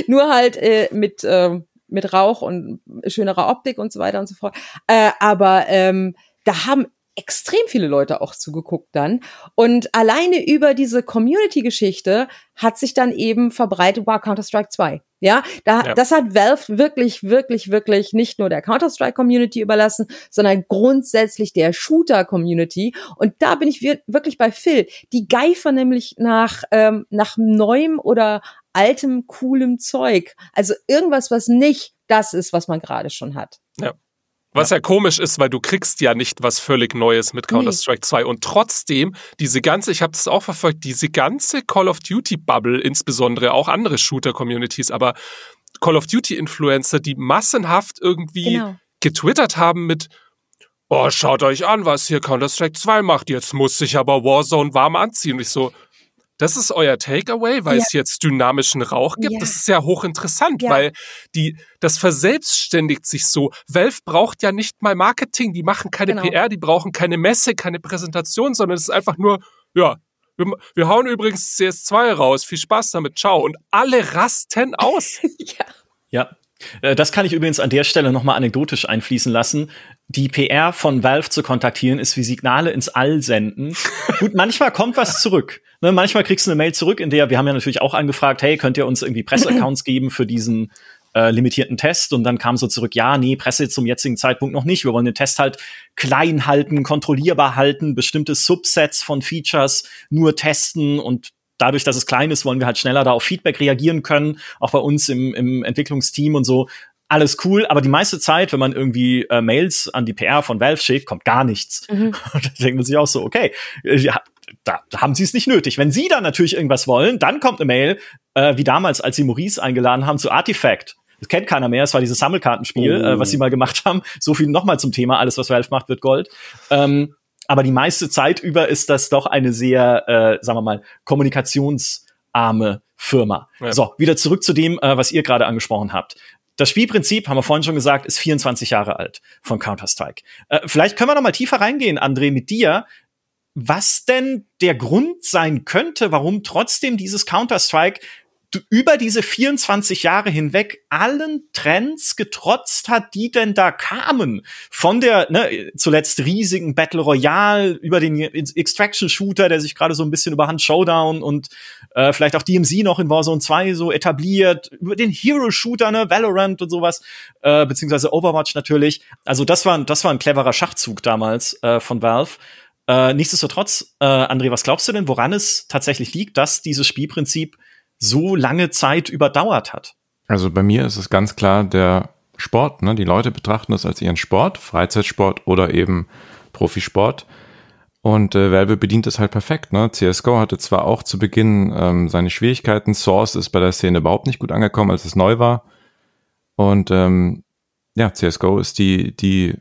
nur halt äh, mit, äh, mit Rauch und schönerer Optik und so weiter und so fort. Äh, aber ähm, da haben extrem viele Leute auch zugeguckt dann. Und alleine über diese Community-Geschichte hat sich dann eben verbreitet, wow, Counter-Strike 2. Ja, da, Ja. das hat Valve wirklich, wirklich, wirklich nicht nur der Counter-Strike-Community überlassen, sondern grundsätzlich der Shooter-Community. Und da bin ich wir- wirklich bei Phil. Die geifern nämlich nach, ähm, nach neuem oder altem, coolem Zeug. Also irgendwas, was nicht das ist, was man gerade schon hat. Was ja komisch ist, weil du kriegst ja nicht was völlig Neues mit Counter-Strike 2 und trotzdem diese ganze, ich habe das auch verfolgt, diese ganze Call of Duty Bubble, insbesondere auch andere Shooter-Communities, aber Call of Duty-Influencer, die massenhaft irgendwie Genau. getwittert haben mit Oh, schaut euch an, was hier Counter-Strike 2 macht. Jetzt muss sich aber Warzone warm anziehen. Und ich so, das ist euer Takeaway, weil Ja. es jetzt dynamischen Rauch gibt. Ja. Das ist ja hochinteressant, Ja. weil die, das verselbstständigt sich so. Valve braucht ja nicht mal Marketing, die machen keine Genau. PR, die brauchen keine Messe, keine Präsentation, sondern es ist einfach nur, ja, wir, wir hauen übrigens CS2 raus, viel Spaß damit, ciao. Und alle rasten aus. (laughs) ja. Ja. Äh, Das kann ich übrigens an der Stelle nochmal anekdotisch einfließen lassen. Die PR von Valve zu kontaktieren, ist wie Signale ins All senden. (laughs) Gut, manchmal kommt was zurück. Ne, manchmal kriegst du eine Mail zurück, in der wir haben ja natürlich auch angefragt, hey, könnt ihr uns irgendwie Presseaccounts (clears throat) geben für diesen äh, limitierten Test? Und dann kam so zurück, ja, nee, Presse zum jetzigen Zeitpunkt noch nicht. Wir wollen den Test halt klein halten, kontrollierbar halten, bestimmte Subsets von Features nur testen und dadurch, dass es klein ist, wollen wir halt schneller da auf Feedback reagieren können, auch bei uns im, im Entwicklungsteam und so. Alles cool, aber die meiste Zeit, wenn man irgendwie äh, Mails an die PR von Valve schickt, kommt gar nichts. Und (laughs) da denkt man sich auch so, okay, ja, da, haben sie es nicht nötig. Wenn sie dann natürlich irgendwas wollen, dann kommt eine Mail, äh, wie damals, als sie Maurice eingeladen haben zu Artifact. Das kennt keiner mehr, es war dieses Sammelkartenspiel, Oh. äh, was sie mal gemacht haben. So viel nochmal zum Thema, alles, was Valve macht, wird Gold. Ähm, aber die meiste Zeit über ist das doch eine sehr, äh, sagen wir mal, kommunikationsarme Firma. Ja. So, wieder zurück zu dem, äh, was ihr gerade angesprochen habt. Das Spielprinzip, haben wir vorhin schon gesagt, ist 24 Jahre alt von Counter-Strike. Äh, vielleicht können wir noch mal tiefer reingehen, André, mit dir. Was denn der Grund sein könnte, warum trotzdem dieses Counter-Strike über diese 24 Jahre hinweg allen Trends getrotzt hat, die denn da kamen. Von der ne, zuletzt riesigen Battle Royale über den Extraction Shooter, der sich gerade so ein bisschen über Hand Showdown und äh, vielleicht auch DMZ noch in Warzone 2 so etabliert, über den Hero Shooter, ne, Valorant und sowas, äh, beziehungsweise Overwatch natürlich. Also das war, das war ein cleverer Schachzug damals äh, von Valve. Äh, nichtsdestotrotz, äh, André, was glaubst du denn, woran es tatsächlich liegt, dass dieses Spielprinzip so lange Zeit überdauert hat? Also bei mir ist es ganz klar der Sport. Ne? Die Leute betrachten das als ihren Sport, Freizeitsport oder eben Profisport. Und äh, Valve bedient das halt perfekt. Ne? CSGO hatte zwar auch zu Beginn ähm, seine Schwierigkeiten. Source ist bei der Szene überhaupt nicht gut angekommen, als es neu war. Und ähm, ja, CSGO ist die, die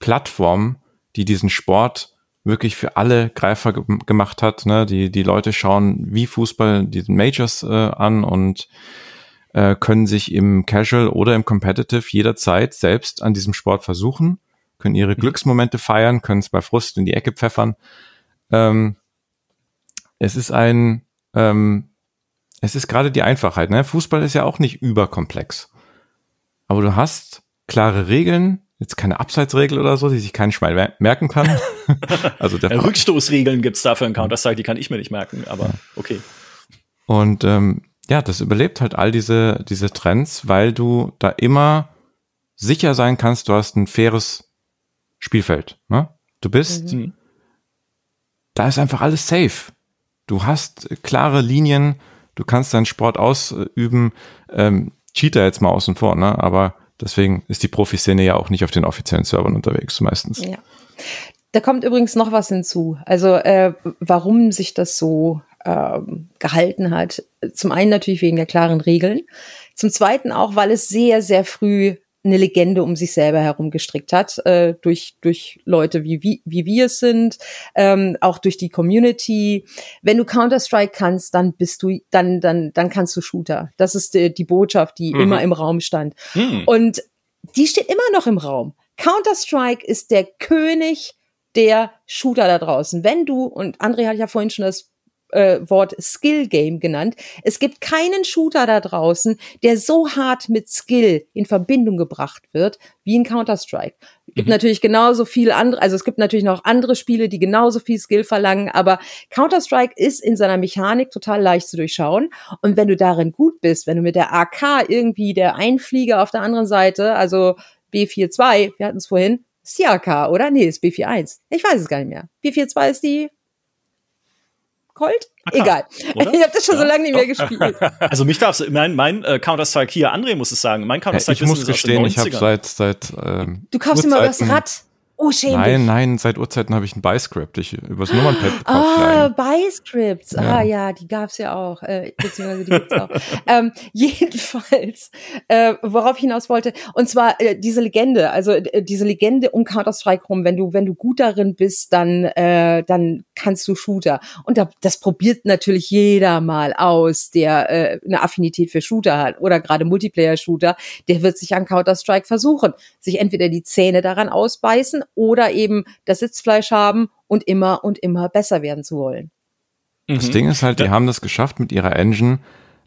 Plattform, die diesen Sport wirklich für alle greifbar ge gemacht hat. Ne? Die, die Leute schauen wie Fußball diesen Majors äh, an und äh, können sich im Casual oder im Competitive jederzeit selbst an diesem Sport versuchen, können ihre Glücksmomente feiern, können es bei Frust in die Ecke pfeffern. Ähm, es ist ein, ähm, es ist gerade die Einfachheit. Ne? Fußball ist ja auch nicht überkomplex. Aber du hast klare Regeln, jetzt keine Abseitsregel oder so, die sich kein Schwein mer- merken kann. (laughs) also der Rückstoßregeln gibt's dafür in Counter-Strike, die kann ich mir nicht merken, aber okay. Und ähm, ja, das überlebt halt all diese, diese Trends, weil du da immer sicher sein kannst, du hast ein faires Spielfeld. Ne? Du bist, Mhm. da ist einfach alles safe. Du hast klare Linien, du kannst deinen Sport ausüben. Ähm, Cheater jetzt mal außen vor, ne? aber deswegen ist die Profiszene ja auch nicht auf den offiziellen Servern unterwegs meistens. Ja. Da kommt übrigens noch was hinzu. Also äh, warum sich das so ähm, gehalten hat. Zum einen natürlich wegen der klaren Regeln. Zum zweiten auch, weil es sehr, sehr früh eine Legende um sich selber herum gestrickt hat, äh, durch, durch Leute wie, wie, wie wir es sind, ähm, auch durch die Community. Wenn du Counter-Strike kannst, dann bist du, dann, dann, dann kannst du Shooter. Das ist die, die Botschaft, die Mhm. immer im Raum stand. Hm. Und die steht immer noch im Raum. Counter-Strike ist der König der Shooter da draußen. Wenn du, und André hat ja vorhin schon das äh, Wort Skill Game genannt, es gibt keinen Shooter da draußen, der so hart mit Skill in Verbindung gebracht wird wie in Counter-Strike. Es gibt Mhm. natürlich genauso viel andere, also es gibt natürlich noch andere Spiele, die genauso viel Skill verlangen, aber Counter-Strike ist in seiner Mechanik total leicht zu durchschauen. Und wenn du darin gut bist, wenn du mit der AK irgendwie der Einflieger auf der anderen Seite, also B42, wir hatten es vorhin, ist die AK, oder? Nee, ist B41. Ich weiß es gar nicht mehr. B42 ist die Colt? AK, Egal. oder? (laughs) Ich habe das schon so Ja, lange nicht mehr (laughs) gespielt. Also mich darfst du, mein, mein äh, Counter-Strike hier, André muss es sagen, mein Ja, Counter-Strike ich muss ist aus den gestehen, ich habe 90ern. seit seit ähm, Du kaufst immer das Rad. Oh, schäm Nein, dich. nein, seit Urzeiten habe ich ein Buy-Script, ich übers Nummernpad gekauft. Ah. Buy-Scripts. Ah, Ja. ja, die gab's ja auch. Äh, beziehungsweise die gibt's auch. (laughs) ähm, jedenfalls, äh, worauf ich hinaus wollte, und zwar äh, diese Legende, also äh, diese Legende um Counter-Strike rum, wenn du, wenn du gut darin bist, dann, äh, dann kannst du Shooter. Und da, das probiert natürlich jeder mal aus, der äh, eine Affinität für Shooter hat oder gerade Multiplayer-Shooter, der wird sich an Counter-Strike versuchen, sich entweder die Zähne daran ausbeißen oder eben das Sitzfleisch haben und immer und immer besser werden zu wollen. Das Mhm. Ding ist halt, die Ja. haben das geschafft mit ihrer Engine,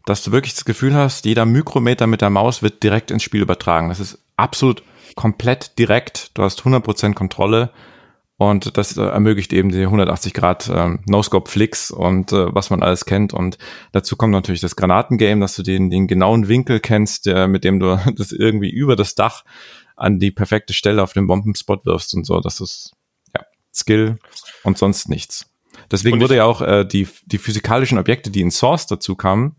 dass du wirklich das Gefühl hast, jeder Mikrometer mit der Maus wird direkt ins Spiel übertragen. Das ist absolut komplett direkt. Du hast 100% Kontrolle und das äh, ermöglicht eben die 180 Grad ähm, No-Scope-Flicks und äh, was man alles kennt. Und dazu kommt natürlich das Granatengame, dass du den, den genauen Winkel kennst, der, mit dem du (laughs) das irgendwie über das Dach an die perfekte Stelle auf den Bombenspot wirfst und so. Das ist ja Skill und sonst nichts. Deswegen wurde ja auch äh, die, die physikalischen Objekte, die in Source dazu kamen,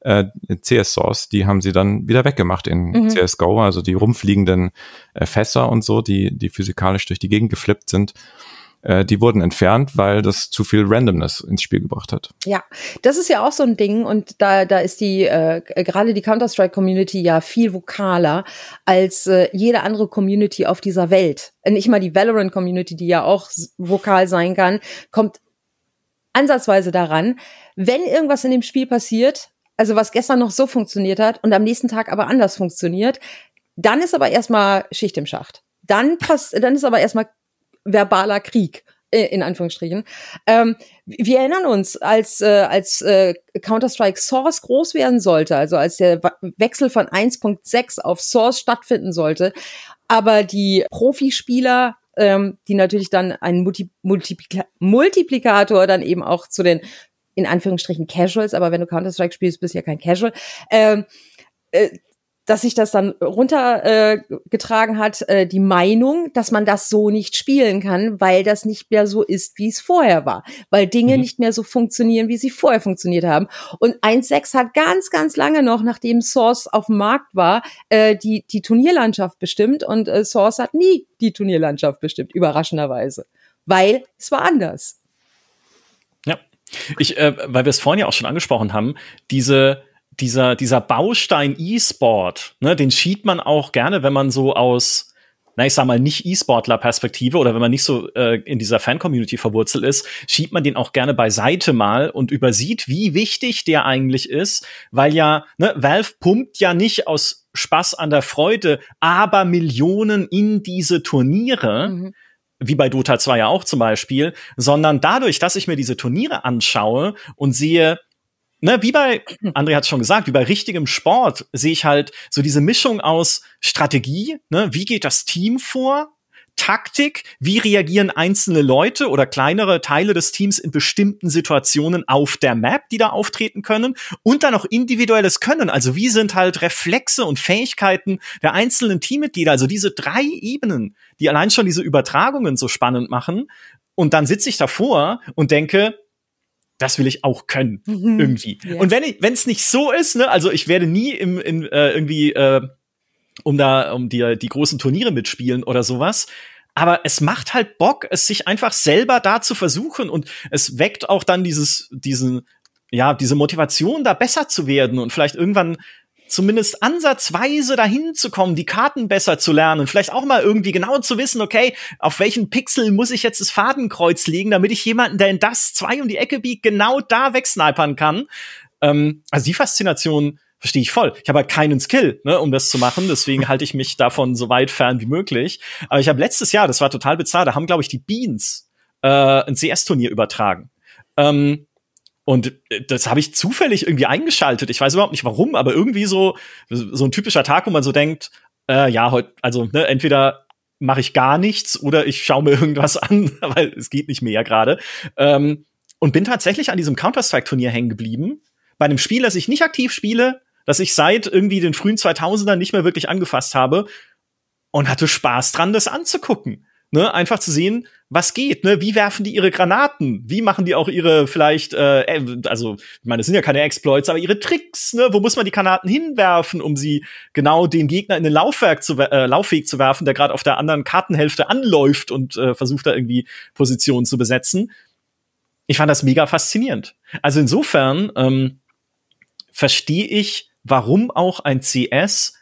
äh, CS Source, die haben sie dann wieder weggemacht in Mhm. CSGO, also die rumfliegenden äh, Fässer und so, die, die physikalisch durch die Gegend geflippt sind, äh, die wurden entfernt, weil das zu viel Randomness ins Spiel gebracht hat. Ja, das ist ja auch so ein Ding und da, da ist die, äh, gerade die Counter-Strike-Community ja viel vokaler als äh, jede andere Community auf dieser Welt. Nicht mal die Valorant-Community, die ja auch vokal sein kann, kommt ansatzweise daran, wenn irgendwas in dem Spiel passiert, also was gestern noch so funktioniert hat und am nächsten Tag aber anders funktioniert, dann ist aber erstmal Schicht im Schacht. Dann passt, dann ist aber erstmal verbaler Krieg äh, in Anführungsstrichen. Ähm, wir erinnern uns, als, äh, als äh, Counter-Strike Source groß werden sollte, also als der Wechsel von 1.6 auf Source stattfinden sollte, aber die Profispieler, ähm, die natürlich dann einen Multi Multiplika Multiplikator dann eben auch zu den in Anführungsstrichen Casuals, aber wenn du Counter-Strike spielst, bist du ja kein Casual, ähm, äh, dass sich das dann runtergetragen äh, hat, äh, die Meinung, dass man das so nicht spielen kann, weil das nicht mehr so ist, wie es vorher war. Weil Dinge Mhm. nicht mehr so funktionieren, wie sie vorher funktioniert haben. Und 1.6 hat ganz, ganz lange noch, nachdem Source auf dem Markt war, äh, die, die Turnierlandschaft bestimmt und äh, Source hat nie die Turnierlandschaft bestimmt, überraschenderweise. Weil es war anders. Ja. Ich, äh, weil wir es vorhin ja auch schon angesprochen haben, diese, dieser, dieser Baustein E-Sport, ne, den schiebt man auch gerne, wenn man so aus, na, ich sag mal, nicht E-Sportler-Perspektive oder wenn man nicht so äh, in dieser Fan-Community verwurzelt ist, schiebt man den auch gerne beiseite mal und übersieht, wie wichtig der eigentlich ist, weil ja, ne, Valve pumpt ja nicht aus Spaß an der Freude, aber Millionen in diese Turniere Mhm. wie bei Dota 2 ja auch zum Beispiel, sondern dadurch, dass ich mir diese Turniere anschaue und sehe, ne, wie bei, André hat schon gesagt, wie bei richtigem Sport, sehe ich halt so diese Mischung aus Strategie, ne, wie geht das Team vor, Taktik, wie reagieren einzelne Leute oder kleinere Teile des Teams in bestimmten Situationen auf der Map, die da auftreten können und dann auch individuelles Können, also wie sind halt Reflexe und Fähigkeiten der einzelnen Teammitglieder, also diese drei Ebenen, die allein schon diese Übertragungen so spannend machen. Und dann sitze ich davor und denke, das will ich auch können irgendwie. Ja. Und wenn wenn es nicht so ist, ne, also ich werde nie im in, äh, irgendwie äh, um da um die die großen Turniere mitspielen oder sowas. Aber es macht halt Bock, es sich einfach selber da zu versuchen und es weckt auch dann dieses diesen ja diese Motivation da besser zu werden und vielleicht irgendwann zumindest ansatzweise dahin zu kommen, die Karten besser zu lernen, vielleicht auch mal irgendwie genau zu wissen, okay, auf welchen Pixel muss ich jetzt das Fadenkreuz legen, damit ich jemanden, der in das zwei um die Ecke biegt, genau da wegsnipern kann. Ähm, also die Faszination verstehe ich voll. Ich habe halt keinen Skill, ne, um das zu machen, deswegen halte ich mich davon so weit fern wie möglich. Aber ich habe letztes Jahr, das war total bezahlt, da haben glaube ich die Beans äh, ein CS-Turnier übertragen. Ähm, und äh, das habe ich zufällig irgendwie eingeschaltet. Ich weiß überhaupt nicht warum, aber irgendwie so so ein typischer Tag, wo man so denkt, äh, ja, heute, also ne, entweder mache ich gar nichts oder ich schaue mir (laughs) irgendwas an, weil es geht nicht mehr gerade. Ähm, und bin tatsächlich an diesem Counter-Strike-Turnier hängen geblieben. Bei einem Spiel, das ich nicht aktiv spiele, das ich seit irgendwie den frühen 2000ern nicht mehr wirklich angefasst habe und hatte Spaß dran, das anzugucken ne, einfach zu sehen, was geht, ne? Wie werfen die ihre Granaten? Wie machen die auch ihre vielleicht, äh, äh, also ich meine, das sind ja keine Exploits, aber ihre Tricks, ne? Wo muss man die Granaten hinwerfen, um sie genau den Gegner in den Laufwerk zu, äh, Laufweg zu werfen, der gerade auf der anderen Kartenhälfte anläuft und äh, versucht da irgendwie Positionen zu besetzen? Ich fand das mega faszinierend. Also insofern ähm, verstehe ich, warum auch ein CS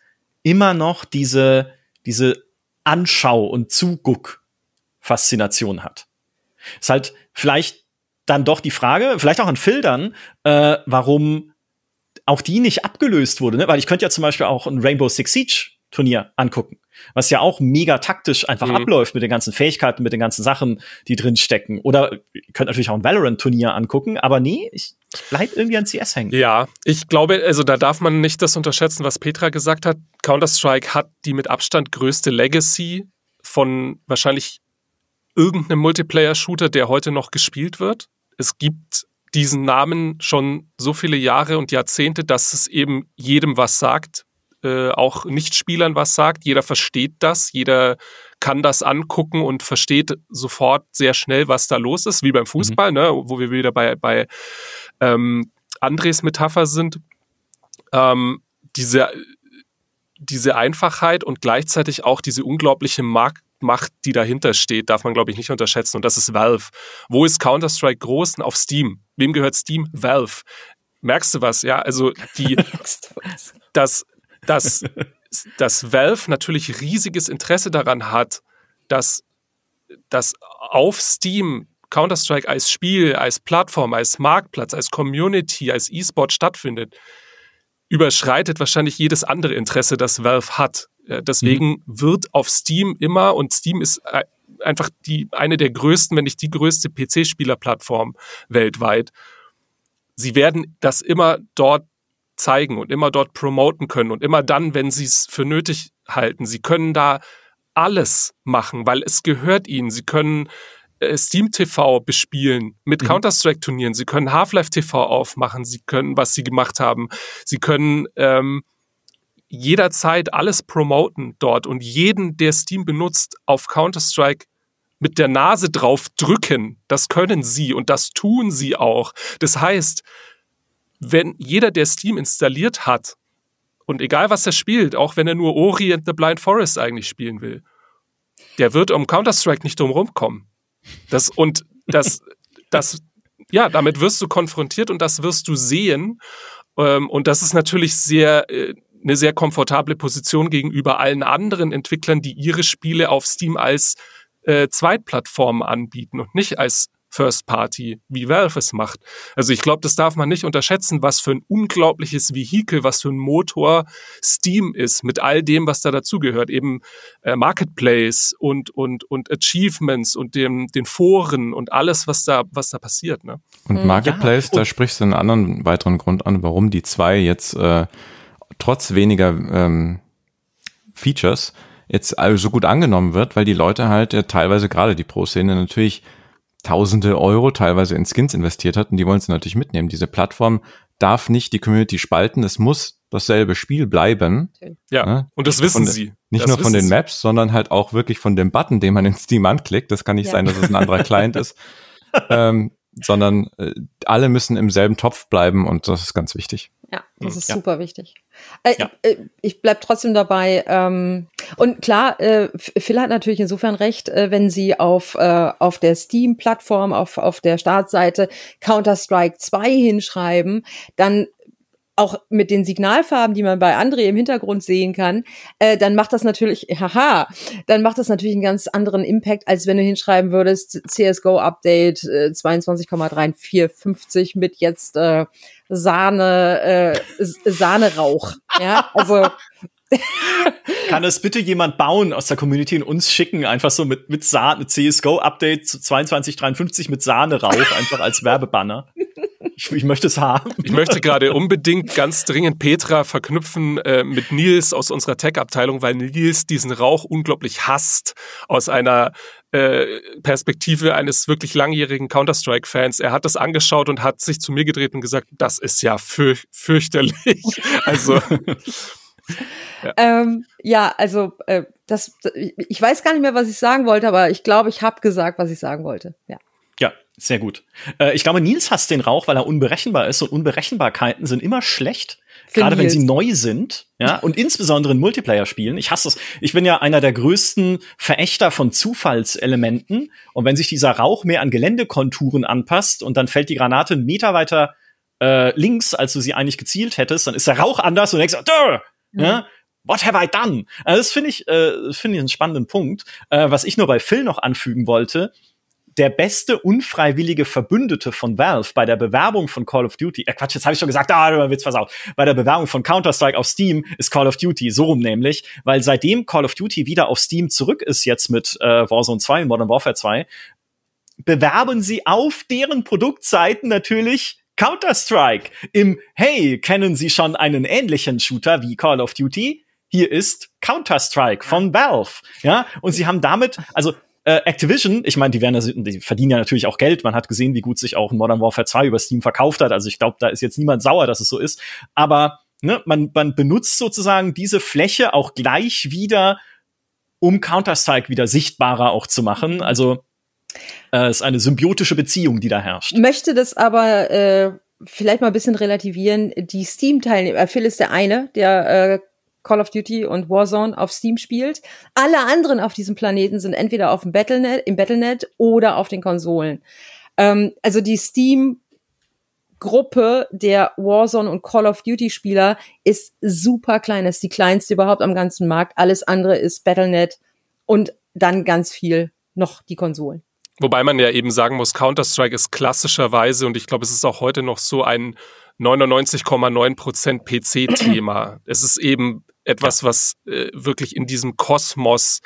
immer noch diese diese Anschau und Zuguck Faszination hat. Ist halt vielleicht dann doch die Frage, vielleicht auch an Phil äh, warum auch die nicht abgelöst wurde, ne? Weil ich könnte ja zum Beispiel auch ein Rainbow Six Siege Turnier angucken, was ja auch mega taktisch einfach mhm. abläuft mit den ganzen Fähigkeiten, mit den ganzen Sachen, die drin stecken. Oder ihr könnt natürlich auch ein Valorant-Turnier angucken, aber nee, ich, ich bleib irgendwie an CS hängen. Ja, ich glaube, also da darf man nicht das unterschätzen, was Petra gesagt hat. Counter-Strike hat die mit Abstand größte Legacy von wahrscheinlich irgendeinem Multiplayer-Shooter, der heute noch gespielt wird. Es gibt diesen Namen schon so viele Jahre und Jahrzehnte, dass es eben jedem was sagt, äh, auch Nichtspielern was sagt. Jeder versteht das, jeder kann das angucken und versteht sofort sehr schnell, was da los ist, wie beim Fußball, mhm. ne, wo wir wieder bei, bei ähm, Andres Metapher sind. Ähm, diese, diese Einfachheit und gleichzeitig auch diese unglaubliche Markt Macht, die dahinter steht, darf man, glaube ich, nicht unterschätzen. Und das ist Valve. Wo ist Counter-Strike groß? Auf Steam. Wem gehört Steam? Valve. Merkst du was? Ja, also die, (laughs) dass, dass, dass Valve natürlich riesiges Interesse daran hat, dass, dass auf Steam Counter-Strike als Spiel, als Plattform, als Marktplatz, als Community, als E-Sport stattfindet, überschreitet wahrscheinlich jedes andere Interesse, das Valve hat. Äh, deswegen mhm. wird auf Steam immer, und Steam ist äh, einfach die, eine der größten, wenn nicht die größte PC-Spielerplattform weltweit. Sie werden das immer dort zeigen und immer dort promoten können und immer dann, wenn sie es für nötig halten. Sie können da alles machen, weil es gehört ihnen. Sie können Steam TV bespielen mit mhm. Counter-Strike-Turnieren. Sie können Half-Life TV aufmachen. Sie können, was sie gemacht haben. Sie können ähm, jederzeit alles promoten dort und jeden, der Steam benutzt, auf Counter-Strike mit der Nase drauf drücken. Das können sie und das tun sie auch. Das heißt, wenn jeder, der Steam installiert hat, und egal was er spielt, auch wenn er nur Ori and the Blind Forest eigentlich spielen will, der wird um Counter-Strike nicht drum rumkommen. Das, und das, das, ja, damit wirst du konfrontiert und das wirst du sehen. Ähm, und das ist natürlich sehr, äh, eine sehr komfortable Position gegenüber allen anderen Entwicklern, die ihre Spiele auf Steam als äh, Zweitplattform anbieten und nicht als First Party, wie Valve es macht. Also ich glaube, das darf man nicht unterschätzen, was für ein unglaubliches Vehikel, was für ein Motor Steam ist, mit all dem, was da dazugehört, eben äh, Marketplace und, und, und Achievements und dem, den Foren und alles, was da, was da passiert. Ne? Und Marketplace, ja. da sprichst du einen anderen weiteren Grund an, warum die zwei jetzt äh, trotz weniger ähm, Features jetzt also so gut angenommen wird, weil die Leute halt ja, teilweise gerade die Pro-Szene natürlich tausende Euro teilweise in Skins investiert hat und die wollen es natürlich mitnehmen. Diese Plattform darf nicht die Community spalten, es muss dasselbe Spiel bleiben. Ja, ne? und das wissen von, sie. Nicht das nur von den Maps, sondern halt auch wirklich von dem Button, den man in Steam anklickt. Das kann nicht ja. sein, dass es ein anderer (laughs) Client ist. ähm, sondern äh, alle müssen im selben Topf bleiben und das ist ganz wichtig. Ja, das hm, ist ja. super wichtig. Äh, ja. äh, ich bleib trotzdem dabei. Ähm, und klar, äh, Phil hat natürlich insofern recht, äh, wenn sie auf, äh, auf der Steam-Plattform, auf, auf der Startseite Counter-Strike 2 hinschreiben, dann auch mit den Signalfarben, die man bei André im Hintergrund sehen kann, äh, dann macht das natürlich, (laughs) haha, dann macht das natürlich einen ganz anderen Impact, als wenn du hinschreiben würdest, CSGO Update äh, 22,3450 mit jetzt äh, Sahne, äh, Sahnerauch. Ja, also (laughs) Kann es bitte jemand bauen aus der Community und uns schicken, einfach so mit, mit Sahne, CSGO-Update zu 2253 mit Sahne-Rauch, einfach als Werbebanner. Ich, ich, möchte es haben. Ich möchte gerade unbedingt ganz dringend Petra verknüpfen äh, mit Nils aus unserer Tech-Abteilung, weil Nils diesen Rauch unglaublich hasst aus einer äh, Perspektive eines wirklich langjährigen Counter-Strike-Fans. Er hat das angeschaut und hat sich zu mir gedreht und gesagt, das ist ja für, fürchterlich. (laughs) Also ja. Ähm, ja, also äh, das, ich weiß gar nicht mehr, was ich sagen wollte, aber ich glaube, ich habe gesagt, was ich sagen wollte. Ja. Ja, sehr gut. Äh, ich glaube, Nils hasst den Rauch, weil er unberechenbar ist und Unberechenbarkeiten sind immer schlecht. Gerade wenn sie neu sind, ja, und insbesondere in Multiplayer-Spielen. Ich hasse es. Ich bin ja einer der größten Verächter von Zufallselementen. Und wenn sich dieser Rauch mehr an Geländekonturen anpasst und dann fällt die Granate einen Meter weiter äh, links, als du sie eigentlich gezielt hättest, dann ist der Rauch anders und denkst, Dö! Mhm. Ja? What have I done? Also das finde ich, äh, finde ich einen spannenden Punkt. Äh, was ich nur bei Phil noch anfügen wollte, der beste unfreiwillige Verbündete von Valve bei der Bewerbung von Call of Duty, äh Quatsch, jetzt habe ich schon gesagt, ah, wird's versaut. Bei der Bewerbung von Counter-Strike auf Steam ist Call of Duty, so rum nämlich, weil seitdem Call of Duty wieder auf Steam zurück ist jetzt mit äh, Warzone 2 und Modern Warfare 2, bewerben sie auf deren Produktseiten natürlich Counter-Strike im Hey, kennen Sie schon einen ähnlichen Shooter wie Call of Duty? Hier ist Counter-Strike von Valve. Ja, und sie haben damit, also äh, Activision, ich meine, die werden die verdienen ja natürlich auch Geld. Man hat gesehen, wie gut sich auch Modern Warfare 2 über Steam verkauft hat. Also ich glaube, da ist jetzt niemand sauer, dass es so ist. Aber ne, man, man benutzt sozusagen diese Fläche auch gleich wieder, um Counter-Strike wieder sichtbarer auch zu machen. Also äh, ist eine symbiotische Beziehung, die da herrscht. Möchte das aber äh, vielleicht mal ein bisschen relativieren. Die Steam-Teilnehmer, äh, Phil ist der eine, der äh, Call of Duty und Warzone auf Steam spielt. Alle anderen auf diesem Planeten sind entweder auf dem Battlenet, im Battlenet oder auf den Konsolen. Ähm, also die Steam Gruppe der Warzone und Call of Duty Spieler ist super klein, ist die kleinste überhaupt am ganzen Markt. Alles andere ist Battlenet und dann ganz viel noch die Konsolen. Wobei man ja eben sagen muss, Counter-Strike ist klassischerweise, und ich glaube, es ist auch heute noch so ein 99,9% PC-Thema. es ist eben etwas, was äh, wirklich in diesem Kosmos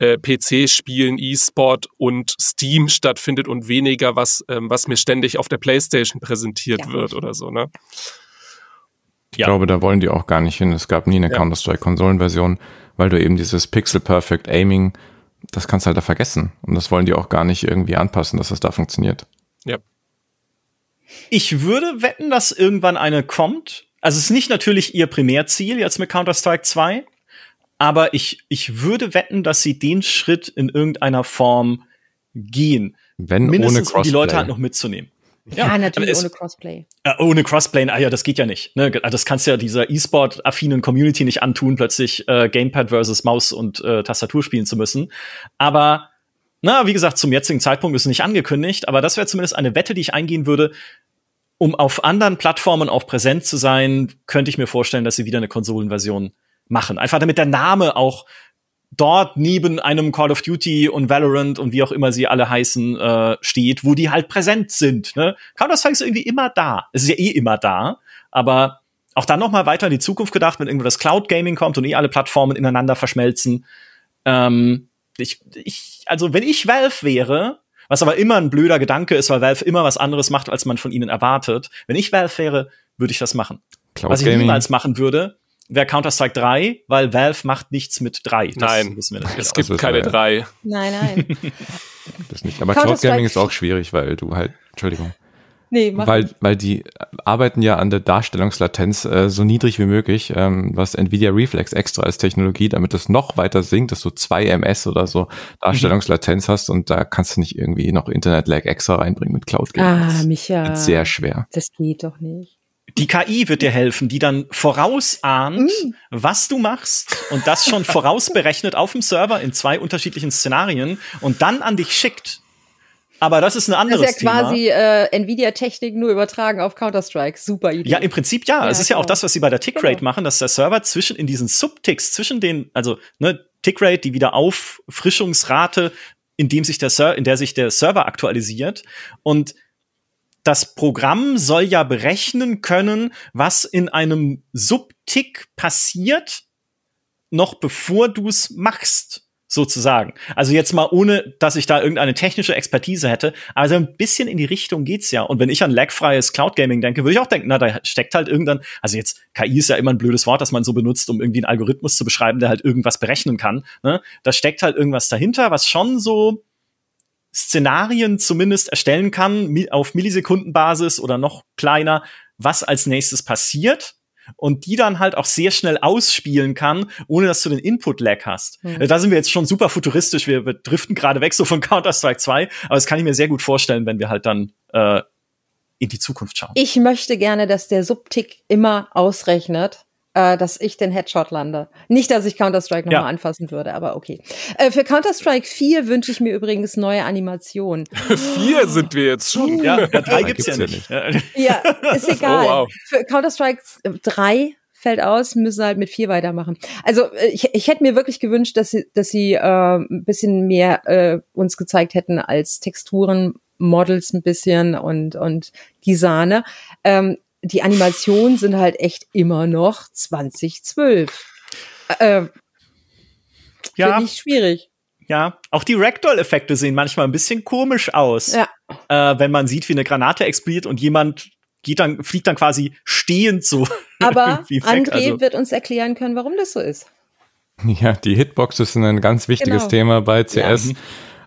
äh, PC-Spielen, E-Sport und Steam stattfindet und weniger was, ähm, was mir ständig auf der Playstation präsentiert ja. wird oder so, ne? Ich ja. glaube, da wollen die auch gar nicht hin. Es gab nie eine ja. Counter-Strike-Konsolenversion, weil du eben dieses Pixel-Perfect Aiming das kannst du halt da vergessen. Und das wollen die auch gar nicht irgendwie anpassen, dass das da funktioniert. Ja. Ich würde wetten, dass irgendwann eine kommt. Also es ist nicht natürlich ihr Primärziel jetzt mit Counter-Strike 2, aber ich, ich würde wetten, dass sie den Schritt in irgendeiner Form gehen. Wenn Mindestens, ohne um die Leute halt noch mitzunehmen. Ja, ja natürlich es, ohne Crossplay. Äh, ohne Crossplay, ah ja, das geht ja nicht. Ne? Das kannst du ja dieser E-Sport-affinen Community nicht antun, plötzlich äh, Gamepad versus Maus und äh, Tastatur spielen zu müssen. Aber, na, wie gesagt, zum jetzigen Zeitpunkt ist es nicht angekündigt, aber das wäre zumindest eine Wette, die ich eingehen würde. Um auf anderen Plattformen auch präsent zu sein, könnte ich mir vorstellen, dass sie wieder eine Konsolenversion machen. Einfach damit der Name auch dort neben einem Call of Duty und Valorant und wie auch immer sie alle heißen äh, steht, wo die halt präsent sind. Ne? Counter-Strike ist irgendwie immer da. Es ist ja eh immer da, aber auch dann noch mal weiter in die Zukunft gedacht, wenn irgendwo das Cloud Gaming kommt und eh alle Plattformen ineinander verschmelzen. Ähm, ich, ich, also wenn ich Valve wäre, was aber immer ein blöder Gedanke ist, weil Valve immer was anderes macht, als man von ihnen erwartet. Wenn ich Valve wäre, würde ich das machen. Cloud was ich Gaming. niemals machen würde, wäre Counter-Strike 3, weil Valve macht nichts mit 3. Das nein, es gibt keine 3. Nein, nein. (laughs) das nicht. Aber Cloud Gaming ist auch schwierig, weil du halt, Entschuldigung. Nee, mach weil, nicht. weil die arbeiten ja an der Darstellungslatenz äh, so niedrig wie möglich, ähm, was Nvidia Reflex extra als Technologie, damit es noch weiter sinkt, dass du 2 MS oder so Darstellungslatenz mhm. hast und da kannst du nicht irgendwie noch Internet-Lag extra reinbringen mit Cloud Gaming. Ah, Micha. Sehr schwer. Das geht doch nicht. Die KI wird dir helfen, die dann vorausahnt, mm. was du machst und das schon vorausberechnet auf dem Server in zwei unterschiedlichen Szenarien und dann an dich schickt. Aber das ist ein anderes Das ist ja Thema. quasi äh, Nvidia-Technik nur übertragen auf Counter-Strike. Super Idee. Ja, im Prinzip ja. Ja, es ist ja auch genau. das, was sie bei der Tickrate Genau. machen, dass der Server zwischen in diesen Subticks zwischen den, also ne, Tickrate, die Wiederauffrischungsrate, in dem sich der Ser in der sich der Server aktualisiert und das Programm soll ja berechnen können, was in einem Subtick passiert, noch bevor du es machst, sozusagen. Also jetzt mal ohne, dass ich da irgendeine technische Expertise hätte, aber so ein bisschen in die Richtung geht's ja. Und wenn ich an lagfreies Cloud Gaming denke, würde ich auch denken, na, da steckt halt irgendwann, also jetzt KI ist ja immer ein blödes Wort, das man so benutzt, um irgendwie einen Algorithmus zu beschreiben, der halt irgendwas berechnen kann. Ne? Da steckt halt irgendwas dahinter, was schon so Szenarien zumindest erstellen kann, auf Millisekundenbasis oder noch kleiner, was als nächstes passiert und die dann halt auch sehr schnell ausspielen kann, ohne dass du den Input-Lag hast. Mhm. Äh, Da sind wir jetzt schon super futuristisch, wir, wir driften gerade weg so von (laughs) Counter-Strike 2, aber das kann ich mir sehr gut vorstellen, wenn wir halt dann äh, in die Zukunft schauen. Ich möchte gerne, dass der Subtick immer ausrechnet, äh, dass ich den Headshot lande. Nicht, dass ich Counter-Strike nochmal Ja. anfassen würde, aber okay. Äh, für Counter-Strike 4 wünsche ich mir übrigens neue Animationen. (laughs) Vier sind wir jetzt schon. ja, drei Ja, gibt's, ja nicht. Ja, ist (laughs) egal. Oh, wow. Für Counter-Strike 3 fällt aus, müssen halt mit 4 weitermachen. Also äh, ich, ich hätte mir wirklich gewünscht, dass sie, dass sie äh, ein bisschen mehr äh, uns gezeigt hätten als Texturen, Models ein bisschen und, und die Sahne. Ähm, die Animationen sind halt echt immer noch 2012. Äh, ja, Finde ich schwierig. ja, auch die Ragdoll-Effekte sehen manchmal ein bisschen komisch aus. Ja. äh, wenn man sieht, wie eine Granate explodiert und jemand geht dann, fliegt dann quasi stehend so. (laughs) Aber. André Also- wird uns erklären können, warum das so ist. Ja, die Hitboxes sind ein ganz wichtiges Genau. Thema bei CS.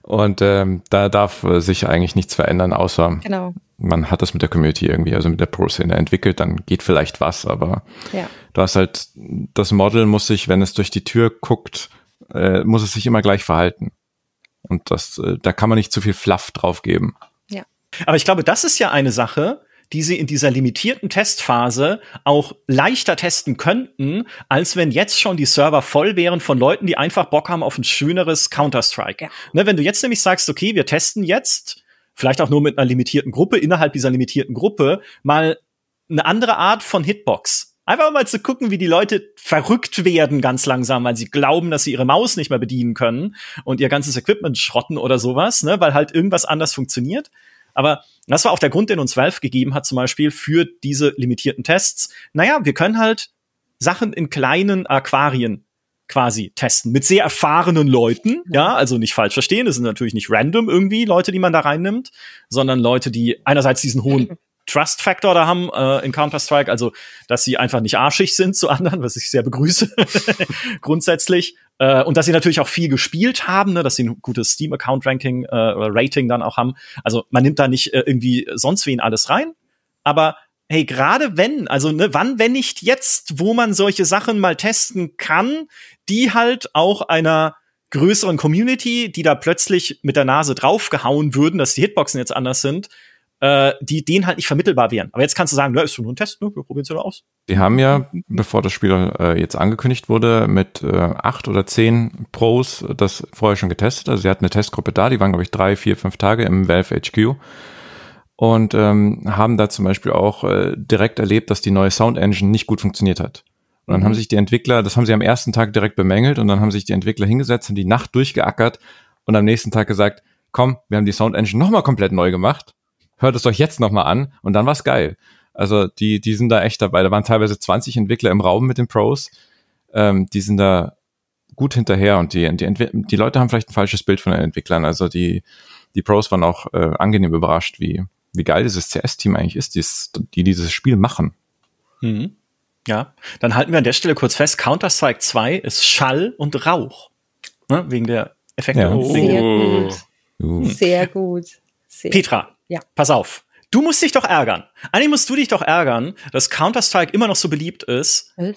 Und ähm, da darf äh, sich eigentlich nichts verändern, außer Genau. Man hat das mit der Community irgendwie, also mit der Pro-Szene entwickelt, dann geht vielleicht was, aber Ja. du hast halt, das Model muss sich, wenn es durch die Tür guckt, äh, muss es sich immer gleich verhalten. Und das, äh, da kann man nicht zu viel Fluff drauf geben. Aber ich glaube, das ist ja eine Sache, die sie in dieser limitierten Testphase auch leichter testen könnten, als wenn jetzt schon die Server voll wären von Leuten, die einfach Bock haben auf ein schöneres Counter-Strike. Ja. Ne, wenn du jetzt nämlich sagst, okay, wir testen jetzt, vielleicht auch nur mit einer limitierten Gruppe, innerhalb dieser limitierten Gruppe, mal eine andere Art von Hitbox. Einfach mal zu gucken, wie die Leute verrückt werden ganz langsam, weil sie glauben, dass sie ihre Maus nicht mehr bedienen können und ihr ganzes Equipment schrotten oder sowas, ne, weil halt irgendwas anders funktioniert. Aber das war auch der Grund, den uns Valve gegeben hat, zum Beispiel für diese limitierten Tests. Naja, wir können halt Sachen in kleinen Aquarien quasi testen mit sehr erfahrenen Leuten. Ja, also nicht falsch verstehen. Das sind natürlich nicht random irgendwie Leute, die man da reinnimmt, sondern Leute, die einerseits diesen hohen (laughs) Trust Factor da haben äh, in Counter-Strike, also dass sie einfach nicht arschig sind zu anderen, was ich sehr begrüße (laughs) grundsätzlich. Äh, und dass sie natürlich auch viel gespielt haben, ne, dass sie ein gutes Steam-Account-Ranking äh, oder Rating dann auch haben. Also man nimmt da nicht äh, irgendwie sonst wen alles rein. Aber hey, gerade wenn, also ne, wann, wenn nicht jetzt, wo man solche Sachen mal testen kann, die halt auch einer größeren Community, die da plötzlich mit der Nase draufgehauen würden, dass die Hitboxen jetzt anders sind, äh, die denen halt nicht vermittelbar wären. Aber jetzt kannst du sagen, na, ist schon nur ein Test, ne? wir probieren es ja aus. Die haben ja, bevor das Spiel äh, jetzt angekündigt wurde, mit äh, acht oder zehn Pros das vorher schon getestet. Also sie hatten eine Testgruppe da, die waren, glaube ich, drei, vier, fünf Tage im Valve HQ und ähm, haben da zum Beispiel auch äh, direkt erlebt, dass die neue Sound Engine nicht gut funktioniert hat. Und dann haben sich die Entwickler, das haben sie am ersten Tag direkt bemängelt und dann haben sich die Entwickler hingesetzt und die Nacht durchgeackert und am nächsten Tag gesagt, komm, wir haben die Sound Engine nochmal komplett neu gemacht. Hört es euch jetzt nochmal an und dann war's geil. Also die, die sind da echt dabei. Da waren teilweise 20 Entwickler im Raum mit den Pros. Ähm, die sind da gut hinterher und die, die, die Leute haben vielleicht ein falsches Bild von den Entwicklern. Also die, die Pros waren auch äh, angenehm überrascht, wie, wie geil dieses CS-Team eigentlich ist, dies, die dieses Spiel machen. Mhm. Ja, dann halten wir an der Stelle kurz fest, Counter-Strike 2 ist Schall und Rauch. Ne? Wegen der Effekte. Ja. und Oh. Sehr gut. Uh. Sehr gut. Sehr Petra, Ja. pass auf. Du musst dich doch ärgern. Eigentlich musst du dich doch ärgern, dass Counter-Strike immer noch so beliebt ist. gut.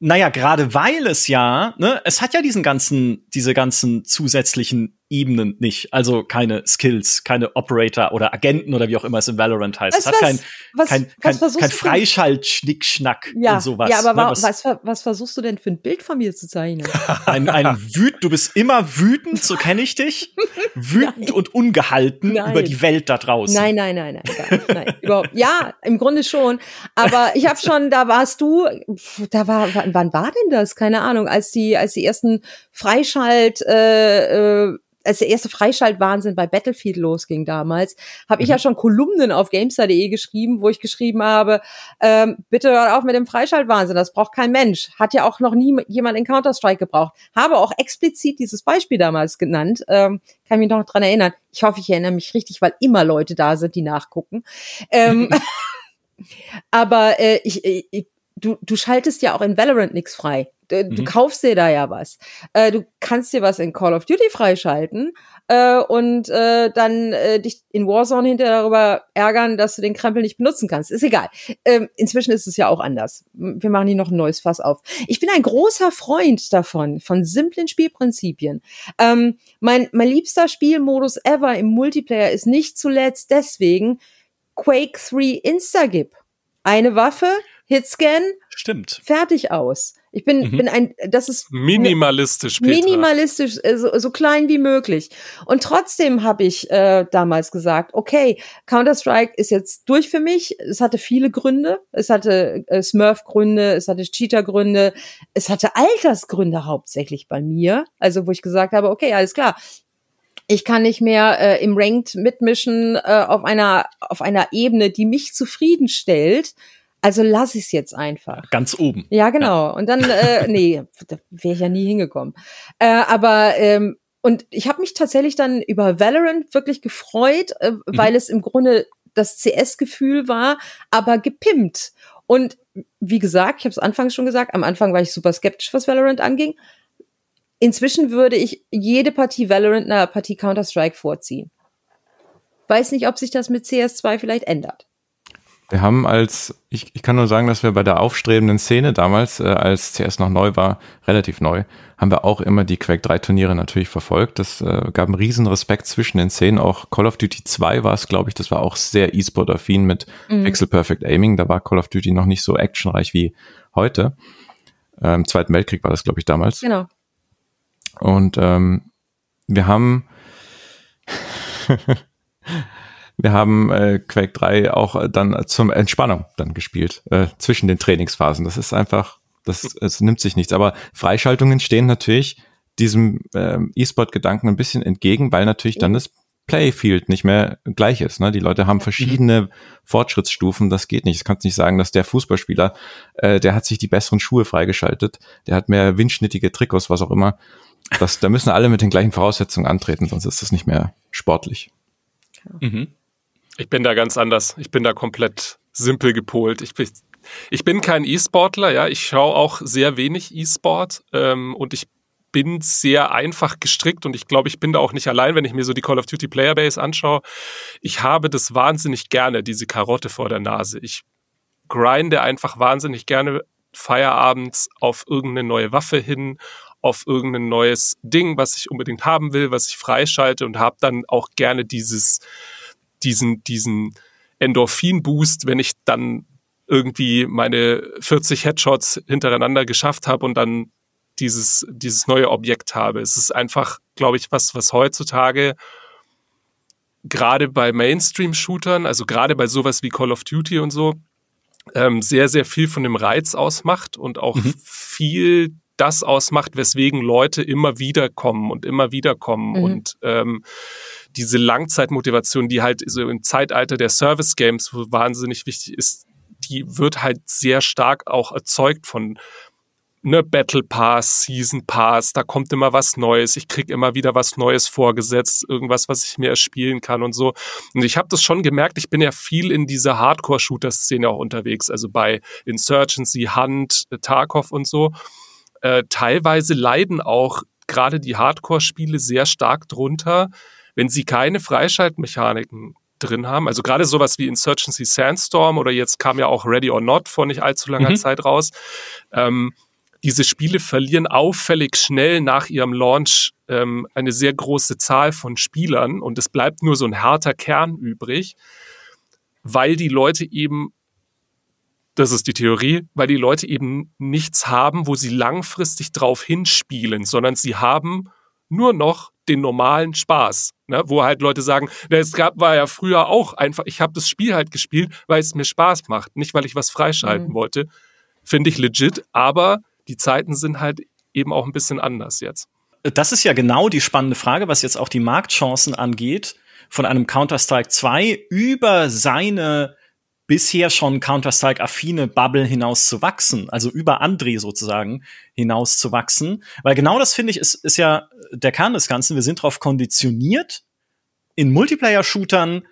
Naja, gerade weil es ja, ne, es hat ja diesen ganzen, diese ganzen zusätzlichen Ebenen nicht. Also keine Skills, keine Operator oder Agenten oder wie auch immer es in Valorant heißt. Weißt es hat was- kein, was- kein, was kein, versuchst kein? Freischalt-Schnickschnack Ja, und sowas. ja, aber ne, wa was- was, was versuchst du denn für ein Bild von mir zu zeichnen? (laughs) ein, ein wüt, du bist immer wütend, so kenne ich dich. (laughs) Wütend und ungehalten Nein. über die Welt da draußen. Nein, nein, nein, nein, nicht, nein, überhaupt. Ja, im Grunde schon. Aber ich habe schon, da warst du, da war, wann, wann war denn das? Keine Ahnung, als die, als die ersten Freischalt, äh, äh, als der erste Freischaltwahnsinn bei Battlefield losging damals, habe ich ja schon Kolumnen auf Gamestar.de geschrieben, wo ich geschrieben habe, ähm, bitte hört auf mit dem Freischaltwahnsinn, das braucht kein Mensch. Hat ja auch noch nie jemand in Counter-Strike gebraucht. Habe auch explizit dieses Beispiel damals genannt, ähm, kann mich noch dran erinnern. Ich hoffe, ich erinnere mich richtig, weil immer Leute da sind, die nachgucken. Ähm, (laughs) (laughs) aber äh, ich, ich, du, du schaltest ja auch in Valorant nichts frei. Du, du Mhm. kaufst dir da ja was. Äh, du kannst dir was in Call of Duty freischalten äh, und äh, dann äh, dich in Warzone hinterher darüber ärgern, dass du den Krempel nicht benutzen kannst. Ist egal. Ähm, inzwischen ist es ja auch anders. Wir machen hier noch ein neues Fass auf. Ich bin ein großer Freund davon, von simplen Spielprinzipien. Ähm, mein, mein liebster Spielmodus ever im Multiplayer ist nicht zuletzt deswegen Quake 3 Instagip. Eine Waffe, Hitscan, Stimmt. fertig aus. Ich bin, Mhm. bin ein, das ist Minimalistisch, Petra. minimalistisch, äh, so, so klein wie möglich. Und trotzdem habe ich äh, damals gesagt, okay, Counter-Strike ist jetzt durch für mich. Es hatte viele Gründe. Es hatte äh, Smurf-Gründe, es hatte Cheater-Gründe, es hatte Altersgründe hauptsächlich bei mir. Also wo ich gesagt habe, okay, alles klar. Ich kann nicht mehr äh, im Ranked mitmischen äh, auf einer auf einer Ebene, die mich zufriedenstellt. Also lass ich es jetzt einfach. Ganz oben. Ja, genau. Und dann, äh, (laughs) nee, da wäre ich ja nie hingekommen. Äh, aber ähm, und ich habe mich tatsächlich dann über Valorant wirklich gefreut, äh, weil es im Grunde das CS-Gefühl war, aber gepimpt. Und wie gesagt, ich habe es anfangs schon gesagt, am Anfang war ich super skeptisch, was Valorant anging. Inzwischen würde ich jede Partie Valorant einer Partie Counter-Strike vorziehen. Weiß nicht, ob sich das mit CS2 vielleicht ändert. Wir haben als, ich, ich kann nur sagen, dass wir bei der aufstrebenden Szene damals, äh, als CS noch neu war, relativ neu, haben wir auch immer die Quake 3 Turniere natürlich verfolgt. Das äh, gab einen riesen Respekt zwischen den Szenen. Auch Call of Duty 2 war es, glaube ich, das war auch sehr E-Sport-affin mit Pixel Perfect Aiming. Da war Call of Duty noch nicht so actionreich wie heute. Äh, Im Zweiten Weltkrieg war das, glaube ich, damals. Genau. Und ähm, wir haben (laughs) wir haben äh, Quake 3 auch dann zum Entspannung dann gespielt, äh, zwischen den Trainingsphasen. Das ist einfach, das es nimmt sich nichts. Aber Freischaltungen stehen natürlich diesem ähm, E-Sport-Gedanken ein bisschen entgegen, weil natürlich dann das Playfield nicht mehr gleich ist. Ne? Die Leute haben verschiedene Fortschrittsstufen, das geht nicht. Du kannst nicht sagen, dass der Fußballspieler, äh, der hat sich die besseren Schuhe freigeschaltet, der hat mehr windschnittige Trikots, was auch immer. Das, da müssen alle mit den gleichen Voraussetzungen antreten, sonst ist das nicht mehr sportlich. Mhm. Ich bin da ganz anders. Ich bin da komplett simpel gepolt. Ich bin, ich bin kein E-Sportler, ja. Ich schaue auch sehr wenig E-Sport ähm, und ich bin sehr einfach gestrickt und ich glaube, ich bin da auch nicht allein, wenn ich mir so die Call of Duty Playerbase anschaue. Ich habe das wahnsinnig gerne, diese Karotte vor der Nase. Ich grinde einfach wahnsinnig gerne Feierabends auf irgendeine neue Waffe hin, auf irgendein neues Ding, was ich unbedingt haben will, was ich freischalte und habe dann auch gerne dieses, diesen, diesen Endorphin-Boost, wenn ich dann irgendwie meine 40 Headshots hintereinander geschafft habe und dann dieses, dieses neue Objekt habe. Es ist einfach, glaube ich, was, was heutzutage gerade bei Mainstream-Shootern, also gerade bei sowas wie Call of Duty und so, ähm, sehr, sehr viel von dem Reiz ausmacht und auch Mhm. viel das ausmacht, weswegen Leute immer wieder kommen und immer wieder kommen Mhm. und ähm, diese Langzeitmotivation, die halt so im Zeitalter der Service Games wahnsinnig wichtig ist, die wird halt sehr stark auch erzeugt von ne Battle Pass, Season Pass, da kommt immer was Neues, ich krieg immer wieder was Neues vorgesetzt, irgendwas, was ich mir erspielen kann und so. Und ich habe das schon gemerkt, ich bin ja viel in dieser Hardcore-Shooter-Szene auch unterwegs, also bei Insurgency, Hunt, Tarkov und so. Äh, teilweise leiden auch gerade die Hardcore-Spiele sehr stark drunter, wenn sie keine Freischaltmechaniken drin haben. Also gerade sowas wie Insurgency Sandstorm oder jetzt kam ja auch Ready or Not vor nicht allzu langer Mhm. Zeit raus. Ähm, diese Spiele verlieren auffällig schnell nach ihrem Launch ähm, eine sehr große Zahl von Spielern und es bleibt nur so ein harter Kern übrig, weil die Leute eben, das ist die Theorie, weil die Leute eben nichts haben, wo sie langfristig drauf hinspielen, sondern sie haben nur noch den normalen Spaß, ne? wo halt Leute sagen, na, es gab war ja früher auch einfach, ich habe das Spiel halt gespielt, weil es mir Spaß macht, nicht weil ich was freischalten mhm. wollte. Finde ich legit, aber die Zeiten sind halt eben auch ein bisschen anders jetzt. Das ist ja genau die spannende Frage, was jetzt auch die Marktchancen angeht, von einem Counter-Strike 2 über seine bisher schon Counter-Strike-affine Bubble hinaus zu wachsen, also über André sozusagen hinaus zu wachsen. Weil genau das finde ich ist, ist ja der Kern des Ganzen. Wir sind darauf konditioniert, in Multiplayer-Shootern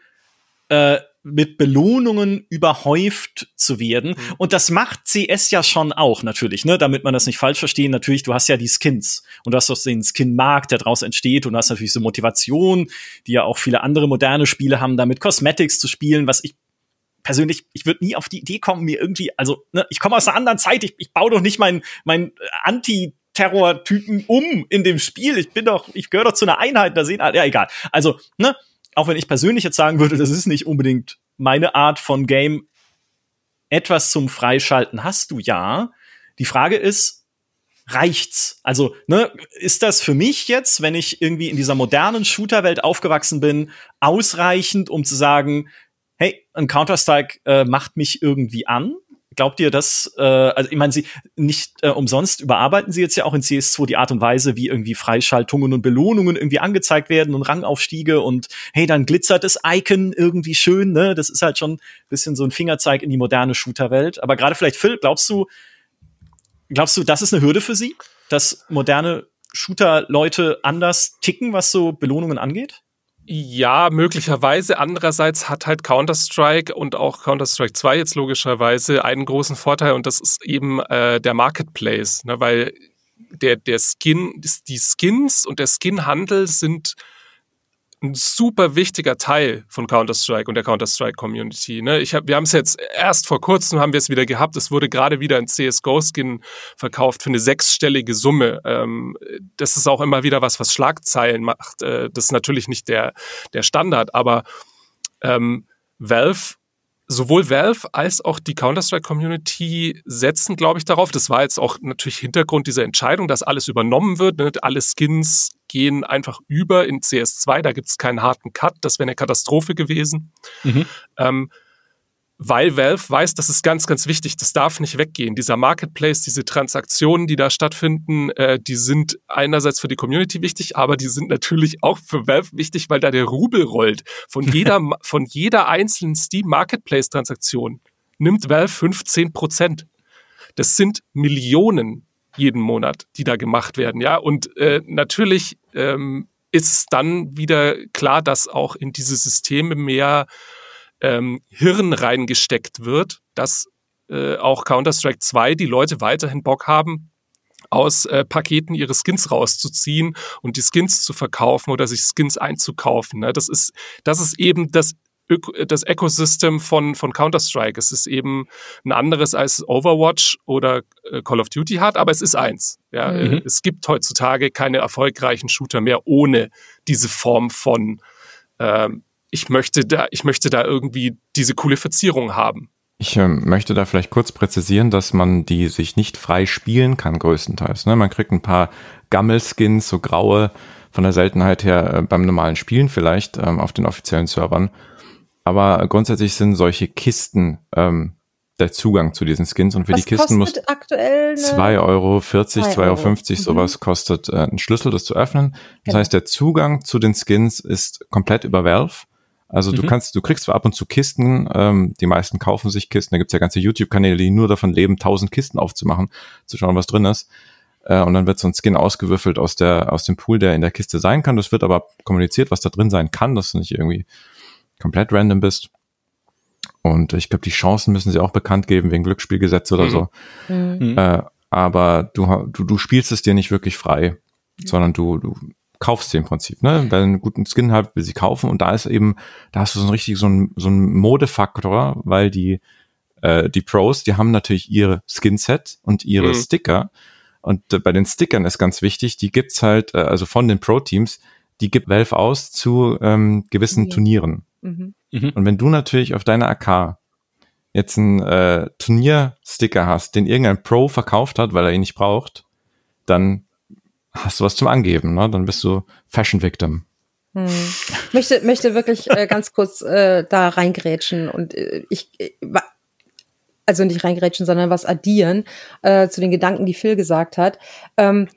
äh, mit Belohnungen überhäuft zu werden. Mhm. Und das macht CS ja schon auch natürlich, ne, damit man das nicht falsch verstehen. Natürlich, du hast ja die Skins und du hast doch den Skin-Markt, der daraus entsteht und du hast natürlich so Motivation, die ja auch viele andere moderne Spiele haben, damit Cosmetics zu spielen, was ich persönlich, ich würde nie auf die Idee kommen, mir irgendwie, also, ne, ich komme aus einer anderen Zeit, ich, ich baue doch nicht mein, mein Anti- Terror-Typen um in dem Spiel. Ich bin doch, ich gehöre doch zu einer Einheit, da sehen alle, ja, egal. Also, ne, auch wenn ich persönlich jetzt sagen würde, das ist nicht unbedingt meine Art von Game, etwas zum Freischalten hast du ja. Die Frage ist, reicht's? Also, ne, ist das für mich jetzt, wenn ich irgendwie in dieser modernen Shooter-Welt aufgewachsen bin, ausreichend, um zu sagen, hey, ein Counter-Strike äh, macht mich irgendwie an? Glaubt ihr, dass, äh, also ich meine, sie nicht äh, umsonst überarbeiten sie jetzt ja auch in CS2 die Art und Weise, wie irgendwie Freischaltungen und Belohnungen irgendwie angezeigt werden und Rangaufstiege und hey, dann glitzert das Icon irgendwie schön, ne? Das ist halt schon ein bisschen so ein Fingerzeig in die moderne Shooterwelt. Aber gerade vielleicht, Phil, glaubst du, glaubst du, das ist eine Hürde für sie, dass moderne Shooter-Leute anders ticken, was so Belohnungen angeht? Ja, möglicherweise. Andererseits hat halt Counter-Strike und auch Counter-Strike 2 jetzt logischerweise einen großen Vorteil und das ist eben äh, der Marketplace, ne, weil der, der Skin, die Skins und der Skin-Handel sind ein super wichtiger Teil von Counter-Strike und der Counter-Strike-Community. Ne? Hab, wir haben es jetzt erst vor kurzem haben wir es wieder gehabt. Es wurde gerade wieder ein CSGO-Skin verkauft für eine sechsstellige Summe. Ähm, das ist auch immer wieder was, was Schlagzeilen macht. Äh, das ist natürlich nicht der, der Standard, aber ähm, Valve sowohl Valve als auch die Counter-Strike-Community setzen, glaube ich, darauf. Das war jetzt auch natürlich Hintergrund dieser Entscheidung, dass alles übernommen wird. Ne? Alle Skins gehen einfach über in CS2. Da gibt es keinen harten Cut. Das wäre eine Katastrophe gewesen. Mhm. Ähm, weil Valve weiß, das ist ganz, ganz wichtig, das darf nicht weggehen. Dieser Marketplace, diese Transaktionen, die da stattfinden, äh, die sind einerseits für die Community wichtig, aber die sind natürlich auch für Valve wichtig, weil da der Rubel rollt. Von (laughs) jeder, von jeder einzelnen Steam Marketplace Transaktion nimmt Valve 15 Prozent. Das sind Millionen jeden Monat, die da gemacht werden, ja. Und äh, natürlich ähm, ist dann wieder klar, dass auch in diese Systeme mehr ähm, Hirn reingesteckt wird, dass äh, auch Counter-Strike 2 die Leute weiterhin Bock haben, aus äh, Paketen ihre Skins rauszuziehen und die Skins zu verkaufen oder sich Skins einzukaufen. Ne? Das ist, das ist eben das das Ecosystem von, von Counter-Strike. Es ist eben ein anderes als Overwatch oder äh, Call of Duty hat, aber es ist eins. Ja, mhm. Es gibt heutzutage keine erfolgreichen Shooter mehr ohne diese Form von ähm, ich möchte da, ich möchte da irgendwie diese coole Verzierung haben. Ich äh, möchte da vielleicht kurz präzisieren, dass man die sich nicht frei spielen kann, größtenteils. Ne? Man kriegt ein paar Gammelskins, so graue, von der Seltenheit her äh, beim normalen Spielen vielleicht ähm, auf den offiziellen Servern. Aber grundsätzlich sind solche Kisten ähm, der Zugang zu diesen Skins und für Was die Kisten muss aktuell 2,40 Euro, 2,50 Euro, mhm. sowas kostet äh, ein Schlüssel, das zu öffnen. Das genau. heißt, der Zugang zu den Skins ist komplett über Valve. Also mhm. du kannst, du kriegst zwar ab und zu Kisten, ähm, die meisten kaufen sich Kisten, da gibt's ja ganze YouTube-Kanäle, die nur davon leben, tausend Kisten aufzumachen, zu schauen, was drin ist. Äh, und dann wird so ein Skin ausgewürfelt aus der, aus dem Pool, der in der Kiste sein kann. Das wird aber kommuniziert, was da drin sein kann, dass du nicht irgendwie komplett random bist. Und ich glaube, die Chancen müssen sie auch bekannt geben wegen Glücksspielgesetz oder mhm. so. Mhm. Äh, aber du, du, du spielst es dir nicht wirklich frei, mhm. sondern du, du kaufst sie im Prinzip, ne? Wer einen guten Skin hat, will sie kaufen und da ist eben, da hast du so ein richtig so ein, so ein Modefaktor, weil die, äh, die Pros, die haben natürlich ihre Skinset und ihre mhm. Sticker Und äh, bei den Stickern ist ganz wichtig, die gibt's halt, äh, also von den Pro-Teams, die gibt Valve aus zu ähm, gewissen Ja. Turnieren. Mhm. Und wenn du natürlich auf deiner AK jetzt einen äh, Turniersticker hast, den irgendein Pro verkauft hat, weil er ihn nicht braucht, dann hast du was zum Angeben, ne? Dann bist du Fashion Victim. Hm. Möchte, möchte wirklich äh, ganz kurz äh, da reingrätschen und äh, ich, äh, also nicht reingrätschen, sondern was addieren äh, zu den Gedanken, die Phil gesagt hat. Ähm,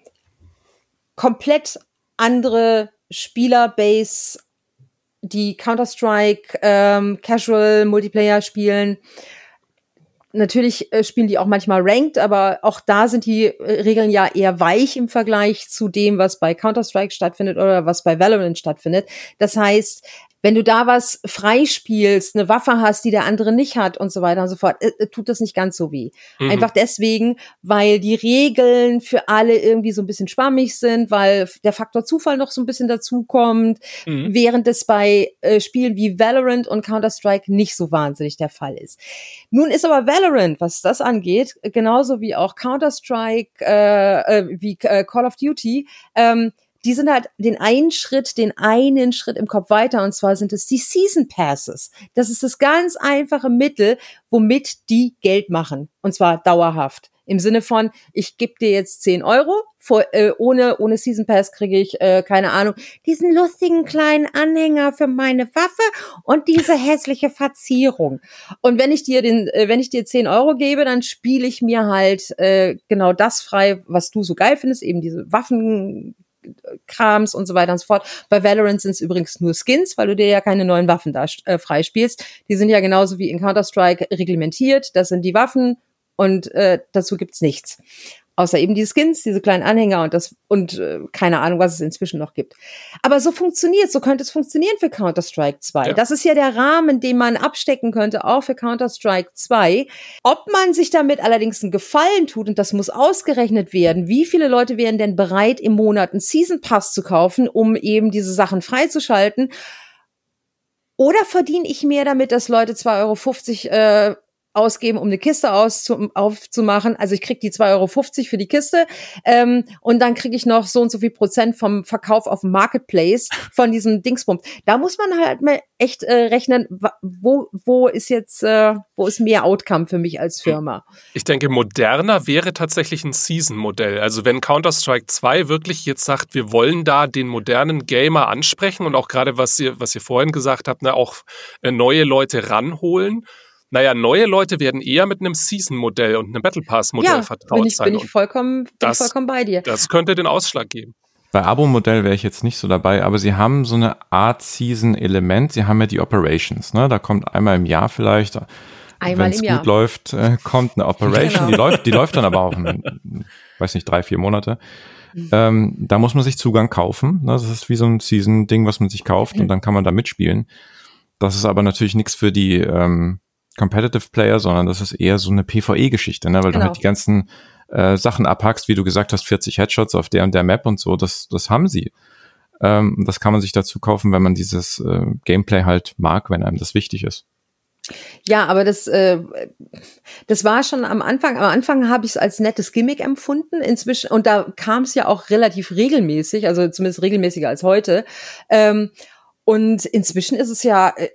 komplett andere Spielerbase, die Counter-Strike, ähm, Casual, Multiplayer spielen. Natürlich äh, spielen die auch manchmal ranked, aber auch da sind die äh, Regeln ja eher weich im Vergleich zu dem, was bei Counter-Strike stattfindet oder was bei Valorant stattfindet. Das heißt, wenn du da was freispielst, eine Waffe hast, die der andere nicht hat und so weiter und so fort, äh, äh, tut das nicht ganz so weh. Mhm. Einfach deswegen, weil die Regeln für alle irgendwie so ein bisschen schwammig sind, weil der Faktor Zufall noch so ein bisschen dazukommt, Mhm. während es bei äh, Spielen wie Valorant und Counter-Strike nicht so wahnsinnig der Fall ist. Nun ist aber Valorant, was das angeht, genauso wie auch Counter-Strike, äh, äh, wie Call of Duty, ähm, die sind halt den einen Schritt, den einen Schritt im Kopf weiter, und zwar sind es die Season Passes. Das ist das ganz einfache Mittel, womit die Geld machen. Und zwar dauerhaft. Im Sinne von, ich gebe dir jetzt 10 Euro, vor, äh, ohne, ohne Season Pass kriege ich, äh, keine Ahnung, diesen lustigen kleinen Anhänger für meine Waffe und diese hässliche Verzierung. Und wenn ich dir den, äh, wenn ich dir 10 Euro gebe, dann spiele ich mir halt äh, genau das frei, was du so geil findest, eben diese Waffen. Krams und so weiter und so fort. Bei Valorant sind es übrigens nur Skins, weil du dir ja keine neuen Waffen da äh, freispielst. Die sind ja genauso wie in Counter-Strike reglementiert. Das sind die Waffen und äh, dazu gibt's nichts. Außer eben die Skins, diese kleinen Anhänger und das und äh, keine Ahnung, was es inzwischen noch gibt. Aber so funktioniert, so könnte es funktionieren für Counter-Strike 2. Ja. Das ist ja der Rahmen, den man abstecken könnte, auch für Counter-Strike 2. Ob man sich damit allerdings einen Gefallen tut, und das muss ausgerechnet werden, wie viele Leute wären denn bereit, im Monat einen Season Pass zu kaufen, um eben diese Sachen freizuschalten? Oder verdiene ich mehr damit, dass Leute 2,50 Euro äh, ausgeben, um eine Kiste aufzumachen. Also ich krieg die 2,50 Euro für die Kiste ähm, und dann kriege ich noch so und so viel Prozent vom Verkauf auf dem Marketplace von diesem Dingsbums. Da muss man halt mal echt äh, rechnen, wo, wo ist jetzt, äh, wo ist mehr Outcome für mich als Firma? Ich denke, moderner wäre tatsächlich ein Season-Modell. Also wenn Counter-Strike 2 wirklich jetzt sagt, wir wollen da den modernen Gamer ansprechen und auch gerade, was ihr, was ihr vorhin gesagt habt, ne, auch äh, neue Leute ranholen. Naja, neue Leute werden eher mit einem Season-Modell und einem Battle Pass-Modell Ja, vertraut bin ich, sein. bin ich vollkommen, bin ich das- vollkommen bei dir. das könnte den Ausschlag geben. Bei Abo-Modell wäre ich jetzt nicht so dabei, aber sie haben so eine Art Season-Element. Sie haben ja die Operations, ne? Da kommt einmal im Jahr vielleicht, Einmal wenn es im gut Jahr. läuft, äh, kommt eine Operation. Genau. Die läuft, die läuft dann aber auch, in, weiß nicht, drei, vier Monate. Mhm. Ähm, da muss man sich Zugang kaufen. Ne? Das ist wie so ein Season-Ding, was man sich kauft und dann kann man da mitspielen. Das ist aber natürlich nichts für die ähm, Competitive Player, sondern das ist eher so eine PvE-Geschichte, ne? weil du Genau. halt die ganzen äh, Sachen abhackst, wie du gesagt hast, 40 Headshots auf der und der Map und so, das, das haben sie. Ähm, das kann man sich dazu kaufen, wenn man dieses äh, Gameplay halt mag, wenn einem das wichtig ist. Ja, aber das, äh, das war schon am Anfang. Am Anfang habe ich es als nettes Gimmick empfunden. Inzwischen, und da kam es ja auch relativ regelmäßig, also zumindest regelmäßiger als heute. Ähm, und inzwischen ist es ja, äh,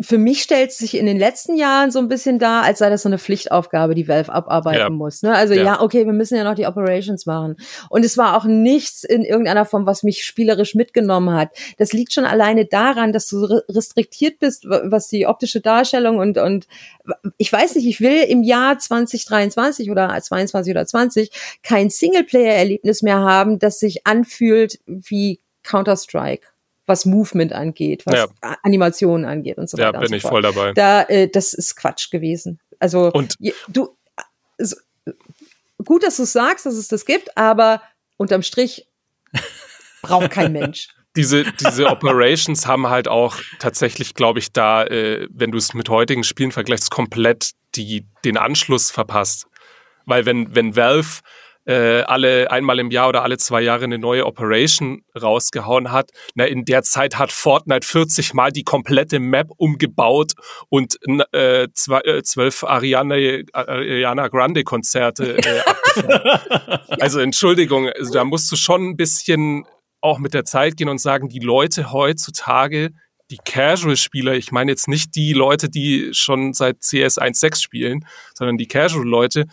für mich stellt es sich in den letzten Jahren so ein bisschen dar, als sei das so eine Pflichtaufgabe, die Valve abarbeiten Ja. muss. Ne? Also ja. Ja. okay, wir müssen ja noch die Operations machen. Und es war auch nichts in irgendeiner Form, was mich spielerisch mitgenommen hat. Das liegt schon alleine daran, dass du re- restriktiert bist, wa- was die optische Darstellung und, und ich weiß nicht, ich will im Jahr 2023 oder 22 oder 20 kein Singleplayer-Erlebnis mehr haben, das sich anfühlt wie Counter-Strike, was Movement angeht, was Ja. Animationen angeht und so Ja, weiter. und bin so ich voll dabei. Da, äh, das ist Quatsch gewesen. Also Und- du, also, gut, dass du sagst, dass es das gibt, aber unterm Strich (laughs) braucht kein Mensch. diese, diese Operations haben halt auch tatsächlich, glaube ich, da, äh, wenn du es mit heutigen Spielen vergleichst, komplett die, den Anschluss verpasst. Weil wenn, wenn Valve äh, alle einmal im Jahr oder alle zwei Jahre eine neue Operation rausgehauen hat. Na, in der Zeit hat Fortnite 40 Mal die komplette Map umgebaut und äh, äh, zwölf Ariana, Ariana Grande Konzerte äh, (laughs) Also Entschuldigung, also da musst du schon ein bisschen auch mit der Zeit gehen und sagen, die Leute heutzutage, die Casual-Spieler, ich meine jetzt nicht die Leute, die schon seit CS 1.6 spielen, sondern die Casual-Leute,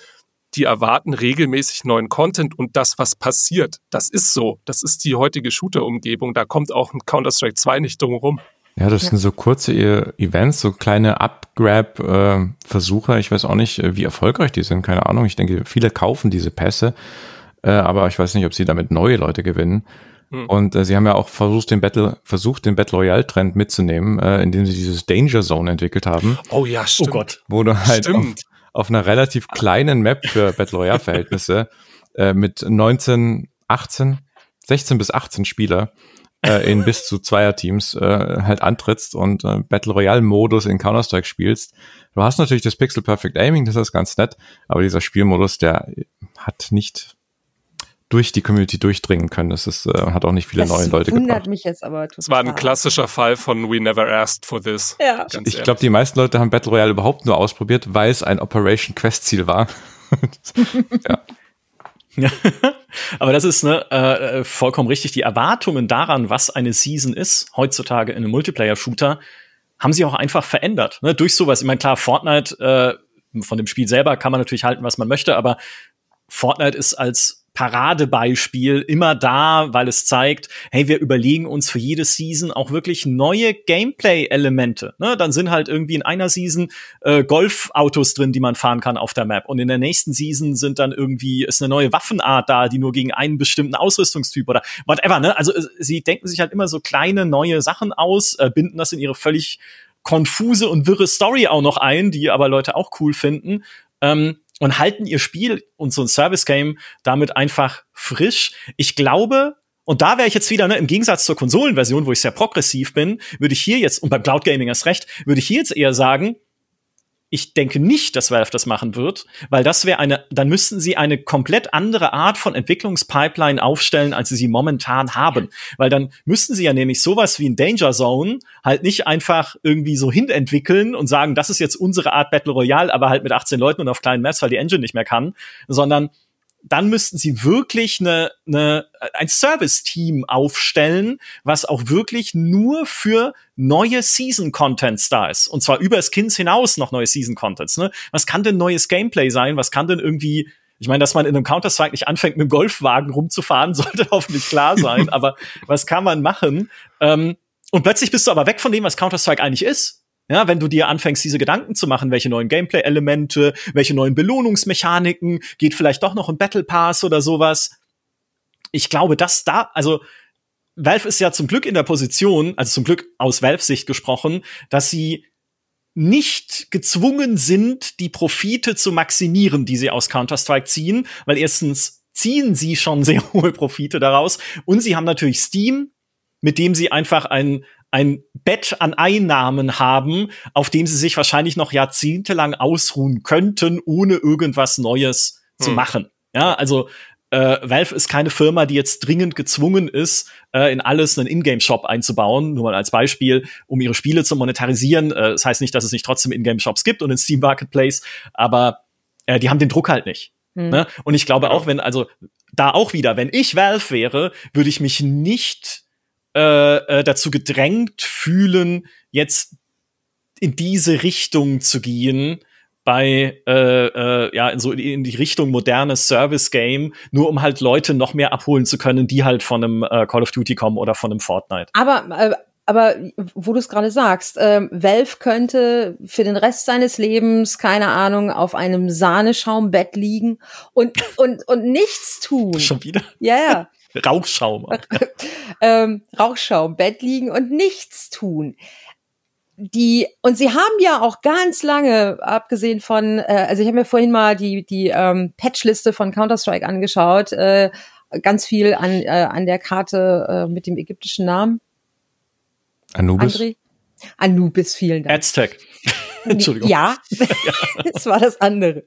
die erwarten regelmäßig neuen Content und das, was passiert, das ist so. Das ist die heutige Shooter-Umgebung. Da kommt auch ein Counter-Strike 2 nicht drum herum. Ja, das ja. sind so kurze äh, Events, so kleine Upgrab-Versuche. ich weiß auch nicht, äh, wie erfolgreich die sind, keine Ahnung. Ich denke, viele kaufen diese Pässe, äh, aber ich weiß nicht, ob sie damit neue Leute gewinnen. Hm. Und äh, sie haben ja auch versucht, den Battle, versucht, den Battle Royale Trend mitzunehmen, äh, indem sie dieses Danger Zone entwickelt haben. Oh ja, stimmt. Oh Gott. Wo du halt auf, auf, einer relativ kleinen Map für (laughs) Battle Royale Verhältnisse äh, mit 19, 18, 16 bis 18 Spieler äh, in bis zu Zweierteams äh, halt antrittst und äh, Battle Royale Modus in Counter-Strike spielst. Du hast natürlich das Pixel Perfect Aiming, das ist ganz nett, aber dieser Spielmodus, der hat nicht durch die Community durchdringen können. Das ist, äh, hat auch nicht viele das neue Leute gebracht. wundert mich jetzt aber total. Es war ein klassischer Fall von We never asked for this. Ja. Ich glaube, die meisten Leute haben Battle Royale überhaupt nur ausprobiert, weil es ein Operation Quest Ziel war. (laughs) ja. (laughs) Aber das ist ne, äh, vollkommen richtig. Die Erwartungen daran, was eine Season ist, heutzutage in einem Multiplayer-Shooter, haben sich auch einfach verändert. Ne? Durch sowas. Ich meine, klar, Fortnite, äh, von dem Spiel selber kann man natürlich halten, was man möchte, aber Fortnite ist als Paradebeispiel immer da, weil es zeigt, hey, wir überlegen uns für jede Season auch wirklich neue Gameplay-Elemente. Ne? Dann sind halt irgendwie in einer Season äh, Golfautos drin, die man fahren kann auf der Map. Und in der nächsten Season sind dann irgendwie, ist eine neue Waffenart da, die nur gegen einen bestimmten Ausrüstungstyp oder whatever. Ne? Also sie denken sich halt immer so kleine neue Sachen aus, äh, binden das in ihre völlig konfuse und wirre Story auch noch ein, die aber Leute auch cool finden. Ähm, und halten ihr Spiel und so ein Service-Game damit einfach frisch. Ich glaube, und da wäre ich jetzt wieder, ne, im Gegensatz zur Konsolenversion, wo ich sehr progressiv bin, würde ich hier jetzt, und beim Cloud Gaming erst recht, würde ich hier jetzt eher sagen, ich denke nicht, dass Valve das machen wird, weil das wäre eine, dann müssten sie eine komplett andere Art von Entwicklungspipeline aufstellen, als sie sie momentan haben. Weil dann müssten sie ja nämlich sowas wie ein Danger Zone halt nicht einfach irgendwie so hinentwickeln und sagen, das ist jetzt unsere Art Battle Royale, aber halt mit 18 Leuten und auf kleinen Maps, weil die Engine nicht mehr kann, sondern dann müssten sie wirklich eine, eine, ein Service-Team aufstellen, was auch wirklich nur für neue Season-Contents da ist. Und zwar über Skins hinaus noch neue Season-Contents. Ne? Was kann denn neues Gameplay sein? Was kann denn irgendwie ich meine, dass man in einem Counter-Strike nicht anfängt, mit dem Golfwagen rumzufahren, (laughs) sollte hoffentlich klar sein. aber was kann man machen? Ähm, und plötzlich bist du aber weg von dem, was Counter-Strike eigentlich ist. Ja, wenn du dir anfängst, diese Gedanken zu machen, welche neuen Gameplay-Elemente, welche neuen Belohnungsmechaniken, geht vielleicht doch noch ein Battle Pass oder sowas. Ich glaube, dass da, also Valve ist ja zum Glück in der Position, also zum Glück aus Valves Sicht gesprochen, dass sie nicht gezwungen sind, die Profite zu maximieren, die sie aus Counter-Strike ziehen, weil erstens ziehen sie schon (laughs) sehr hohe Profite daraus und sie haben natürlich Steam, mit dem sie einfach ein ein Bett an Einnahmen haben, auf dem sie sich wahrscheinlich noch jahrzehntelang ausruhen könnten, ohne irgendwas Neues hm. zu machen. Ja, also äh, Valve ist keine Firma, die jetzt dringend gezwungen ist, äh, in alles einen Ingame-Shop einzubauen. Nur mal als Beispiel, um ihre Spiele zu monetarisieren. Äh, das heißt nicht, dass es nicht trotzdem Ingame-Shops gibt und in Steam Marketplace, aber äh, die haben den Druck halt nicht. Hm. Ne? Und ich glaube auch, wenn, also da auch wieder, wenn ich Valve wäre, würde ich mich nicht äh, äh, dazu gedrängt fühlen, jetzt in diese Richtung zu gehen bei äh, äh, ja in so in die Richtung modernes Service Game, nur um halt Leute noch mehr abholen zu können, die halt von einem äh, Call of Duty kommen oder von einem Fortnite. Aber äh, aber wo du es gerade sagst, äh, Valve könnte für den Rest seines Lebens, keine Ahnung, auf einem Sahneschaumbett liegen und, und, und nichts tun. (laughs) Schon wieder? Ja, ja. Rauchschaum. (laughs) ähm, Rauchschaum, Bett liegen und nichts tun. Die, und sie haben ja auch ganz lange, abgesehen von, äh, also ich habe mir vorhin mal die, die ähm, Patchliste von Counter-Strike angeschaut, äh, ganz viel an, äh, an der Karte äh, mit dem ägyptischen Namen. Anubis? André? Anubis, vielen Dank. Aztec. Entschuldigung. Ja, (laughs) (laughs) das war das andere.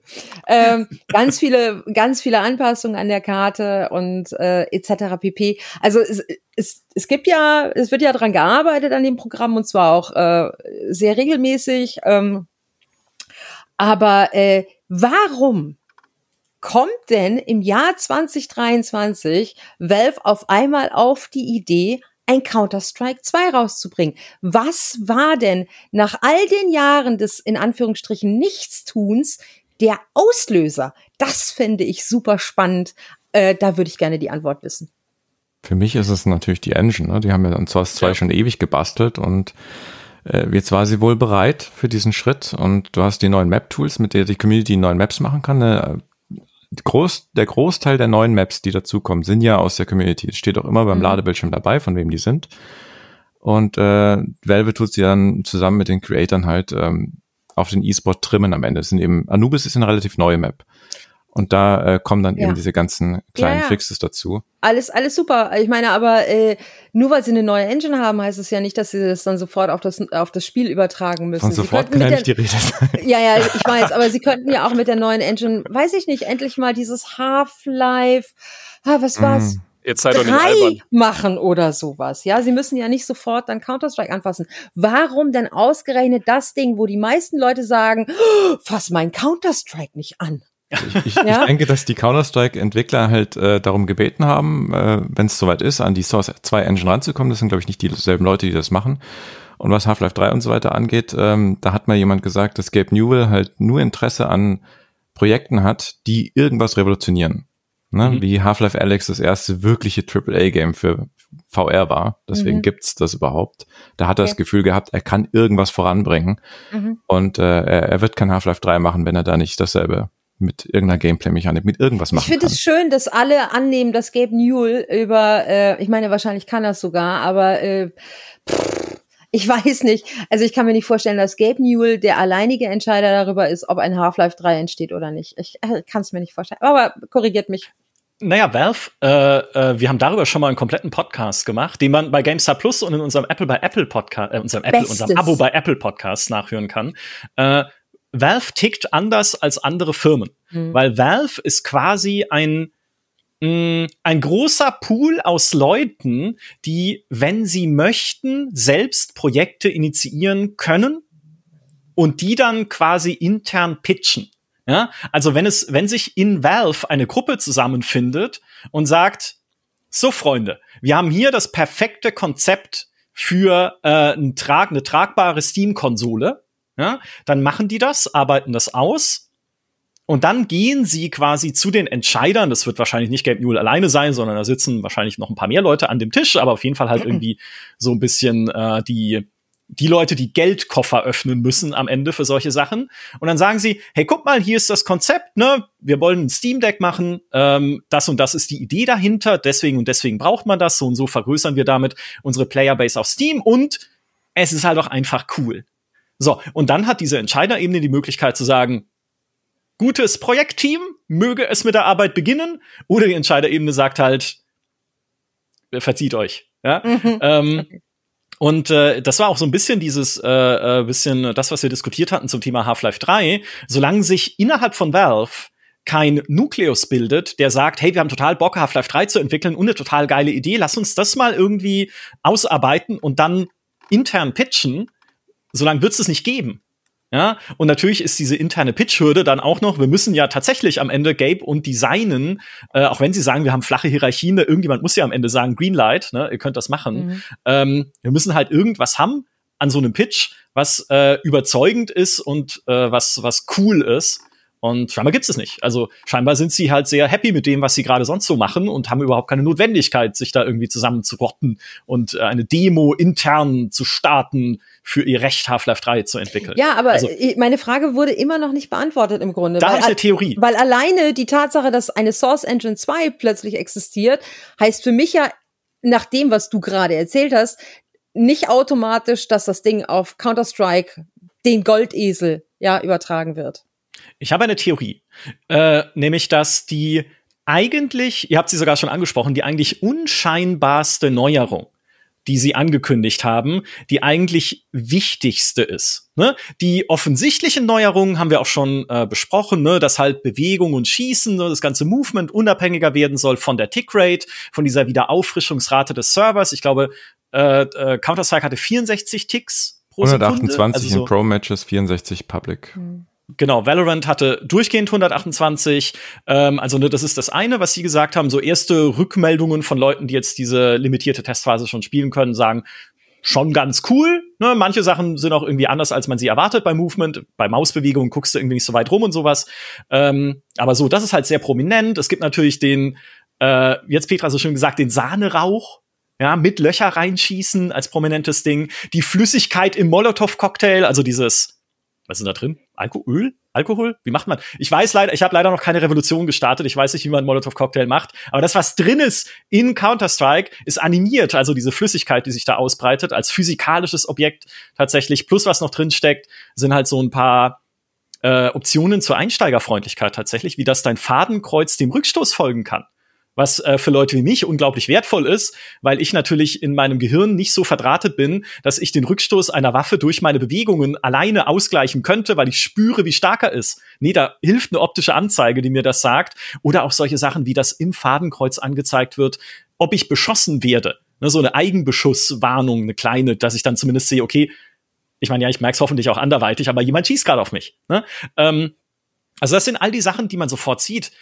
Ähm, ganz viele, ganz viele Anpassungen an der Karte und äh, etc. pp. Also es, es, es gibt ja, es wird ja dran gearbeitet an dem Programm und zwar auch äh, sehr regelmäßig. Ähm, aber äh, warum kommt denn im Jahr 2023 Valve auf einmal auf die Idee, ein Counter-Strike 2 rauszubringen. Was war denn nach all den Jahren des in Anführungsstrichen Nichtstuns der Auslöser? Das fände ich super spannend. Äh, da würde ich gerne die Antwort wissen. Für mich ist es natürlich die Engine. Ne? Die haben ja an Source 2 ja. schon ewig gebastelt und äh, jetzt war sie wohl bereit für diesen Schritt und du hast die neuen Map-Tools, mit der die Community neuen Maps machen kann. Eine Groß, der Großteil der neuen Maps, die dazukommen, sind ja aus der Community. Es steht auch immer beim mhm. Ladebildschirm dabei, von wem die sind. Und äh, Valve tut sie dann zusammen mit den Creatoren halt ähm, auf den E-Sport trimmen am Ende. Das sind eben, Anubis ist eine relativ neue Map. Und da äh, kommen dann ja. eben diese ganzen kleinen ja, ja. Fixes dazu. Alles, alles super. Ich meine, aber äh, nur weil sie eine neue Engine haben, heißt es ja nicht, dass sie das dann sofort auf das, auf das Spiel übertragen müssen. Von sofort kann ja nicht die Rede sein. (laughs) Ja, ja, ich weiß, aber sie könnten ja auch mit der neuen Engine, weiß ich nicht, endlich mal dieses Half-Life, ah, was war's? Mm. Jetzt seid drei machen oder sowas. Ja, sie müssen ja nicht sofort dann Counter-Strike anfassen. Warum denn ausgerechnet das Ding, wo die meisten Leute sagen, oh, fass mein Counter-Strike nicht an? Ich, ich, ja? ich, denke, dass die Counter-Strike-Entwickler halt äh, darum gebeten haben, äh, wenn es soweit ist, an die Source 2 Engine ranzukommen. Das sind, glaube ich, nicht dieselben Leute, die das machen. Und was Half-Life 3 und so weiter angeht, ähm, da hat mal jemand gesagt, dass Gabe Newell halt nur Interesse an Projekten hat, die irgendwas revolutionieren. Ne? Mhm. Wie Half-Life Alex das erste wirkliche AAA-Game für VR war. Deswegen mhm. gibt's das überhaupt. Da hat er okay. das Gefühl gehabt, er kann irgendwas voranbringen. Mhm. Und äh, er, er wird kein Half-Life 3 machen, wenn er da nicht dasselbe mit irgendeiner Gameplay-Mechanik, mit irgendwas machen Ich finde es schön, dass alle annehmen, dass Gabe Newell über, äh, ich meine, wahrscheinlich kann er sogar, aber äh, pff, ich (laughs) weiß nicht. Also ich kann mir nicht vorstellen, dass Gabe Newell der alleinige Entscheider darüber ist, ob ein Half-Life 3 entsteht oder nicht. Ich äh, kann es mir nicht vorstellen. Aber korrigiert mich. Naja, Valve, äh, äh, wir haben darüber schon mal einen kompletten Podcast gemacht, den man bei GameStar Plus und in unserem Apple bei Apple Podcast, äh, unserem Apple, unserem Abo bei Apple Podcast nachhören kann. Äh, Valve tickt anders als andere Firmen, mhm. weil Valve ist quasi ein mm, ein großer Pool aus Leuten, die, wenn sie möchten, selbst Projekte initiieren können und die dann quasi intern pitchen. Ja, also wenn es, wenn sich in Valve eine Gruppe zusammenfindet und sagt, so Freunde, wir haben hier das perfekte Konzept für äh, eine tragbare Steam-Konsole ja, dann machen die das, arbeiten das aus und dann gehen sie quasi zu den Entscheidern. Das wird wahrscheinlich nicht Gabe Newell alleine sein, sondern da sitzen wahrscheinlich noch ein paar mehr Leute an dem Tisch, aber auf jeden Fall halt irgendwie so ein bisschen äh, die die Leute, die Geldkoffer öffnen müssen am Ende für solche Sachen. Und dann sagen sie, hey, guck mal, hier ist das Konzept, ne? Wir wollen ein Steam Deck machen, ähm, das und das ist die Idee dahinter, deswegen und deswegen braucht man das, so und so vergrößern wir damit unsere Playerbase auf Steam und es ist halt auch einfach cool. So, und dann hat diese Entscheiderebene die Möglichkeit zu sagen, gutes Projektteam, möge es mit der Arbeit beginnen, oder die Entscheiderebene sagt halt, verzieht euch. Ja? Mhm. Ähm, und äh, das war auch so ein bisschen dieses, äh, äh, bisschen das, was wir diskutiert hatten zum Thema Half-Life 3. Solange sich innerhalb von Valve kein Nukleus bildet, der sagt, hey, wir haben total Bock, Half-Life 3 zu entwickeln und eine total geile Idee, lass uns das mal irgendwie ausarbeiten und dann intern pitchen, solange wird es es nicht geben. Ja, und natürlich ist diese interne Pitch-Hürde dann auch noch, wir müssen ja tatsächlich am Ende Gabe und Designen, äh, auch wenn sie sagen, wir haben flache Hierarchien, ne, irgendjemand muss ja am Ende sagen, Greenlight, ne, ihr könnt das machen. Mhm. Ähm, wir müssen halt irgendwas haben an so einem Pitch, was äh, überzeugend ist und äh, was, was cool ist. Und scheinbar gibt's es nicht. Also scheinbar sind sie halt sehr happy mit dem, was sie gerade sonst so machen und haben überhaupt keine Notwendigkeit, sich da irgendwie zusammenzurotten und äh, eine Demo intern zu starten für ihr Recht, Half-Life 3 zu entwickeln. Ja, aber also, meine Frage wurde immer noch nicht beantwortet im Grunde. Da ist eine Theorie. Weil alleine die Tatsache, dass eine Source Engine 2 plötzlich existiert, heißt für mich ja, nach dem, was du gerade erzählt hast, nicht automatisch, dass das Ding auf Counter-Strike den Goldesel ja übertragen wird. Ich habe eine Theorie, äh, nämlich dass die eigentlich, ihr habt sie sogar schon angesprochen, die eigentlich unscheinbarste Neuerung die sie angekündigt haben, die eigentlich wichtigste ist. Ne? Die offensichtlichen Neuerungen haben wir auch schon äh, besprochen, ne? dass halt Bewegung und Schießen, ne? das ganze Movement unabhängiger werden soll von der Tickrate, von dieser Wiederauffrischungsrate des Servers. Ich glaube, äh, äh, Counter-Strike hatte 64 Ticks pro 128 Sekunde. Also so in Pro-Matches, 64 Public. Mhm. Genau, Valorant hatte durchgehend 128. Ähm, also ne, das ist das eine, was Sie gesagt haben. So erste Rückmeldungen von Leuten, die jetzt diese limitierte Testphase schon spielen können, sagen, schon ganz cool. Ne? Manche Sachen sind auch irgendwie anders, als man sie erwartet bei Movement. Bei Mausbewegungen guckst du irgendwie nicht so weit rum und sowas. Ähm, aber so, das ist halt sehr prominent. Es gibt natürlich den, äh, jetzt Petra so schön gesagt, den Sahnerauch. Ja, mit Löcher reinschießen als prominentes Ding. Die Flüssigkeit im Molotow-Cocktail, also dieses was ist da drin? Alkohol? Alkohol? Wie macht man? Ich weiß leider, ich habe leider noch keine Revolution gestartet. Ich weiß nicht, wie man einen Molotov-Cocktail macht. Aber das, was drin ist in Counter-Strike, ist animiert. Also diese Flüssigkeit, die sich da ausbreitet, als physikalisches Objekt tatsächlich. Plus, was noch drin steckt, sind halt so ein paar äh, Optionen zur Einsteigerfreundlichkeit tatsächlich, wie das dein Fadenkreuz dem Rückstoß folgen kann was äh, für Leute wie mich unglaublich wertvoll ist, weil ich natürlich in meinem Gehirn nicht so verdrahtet bin, dass ich den Rückstoß einer Waffe durch meine Bewegungen alleine ausgleichen könnte, weil ich spüre, wie stark er ist. Nee, da hilft eine optische Anzeige, die mir das sagt. Oder auch solche Sachen, wie das im Fadenkreuz angezeigt wird, ob ich beschossen werde. Ne, so eine Eigenbeschusswarnung, eine kleine, dass ich dann zumindest sehe, okay, ich meine, ja, ich merke es hoffentlich auch anderweitig, aber jemand schießt gerade auf mich. Ne? Ähm, also das sind all die Sachen, die man sofort sieht.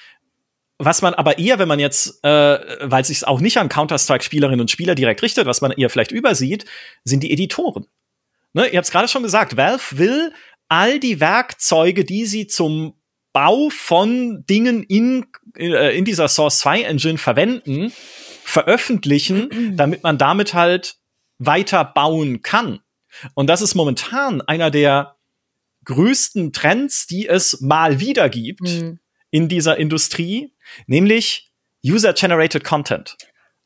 Was man aber eher, wenn man jetzt, äh, weil es sich auch nicht an Counter-Strike-Spielerinnen und Spieler direkt richtet, was man eher vielleicht übersieht, sind die Editoren. Ne, ihr habt es gerade schon gesagt, Valve will all die Werkzeuge, die sie zum Bau von Dingen in, äh, in dieser Source 2 Engine verwenden, veröffentlichen, damit man damit halt weiter bauen kann. Und das ist momentan einer der größten Trends, die es mal wieder gibt mhm. in dieser Industrie, nämlich User-Generated Content.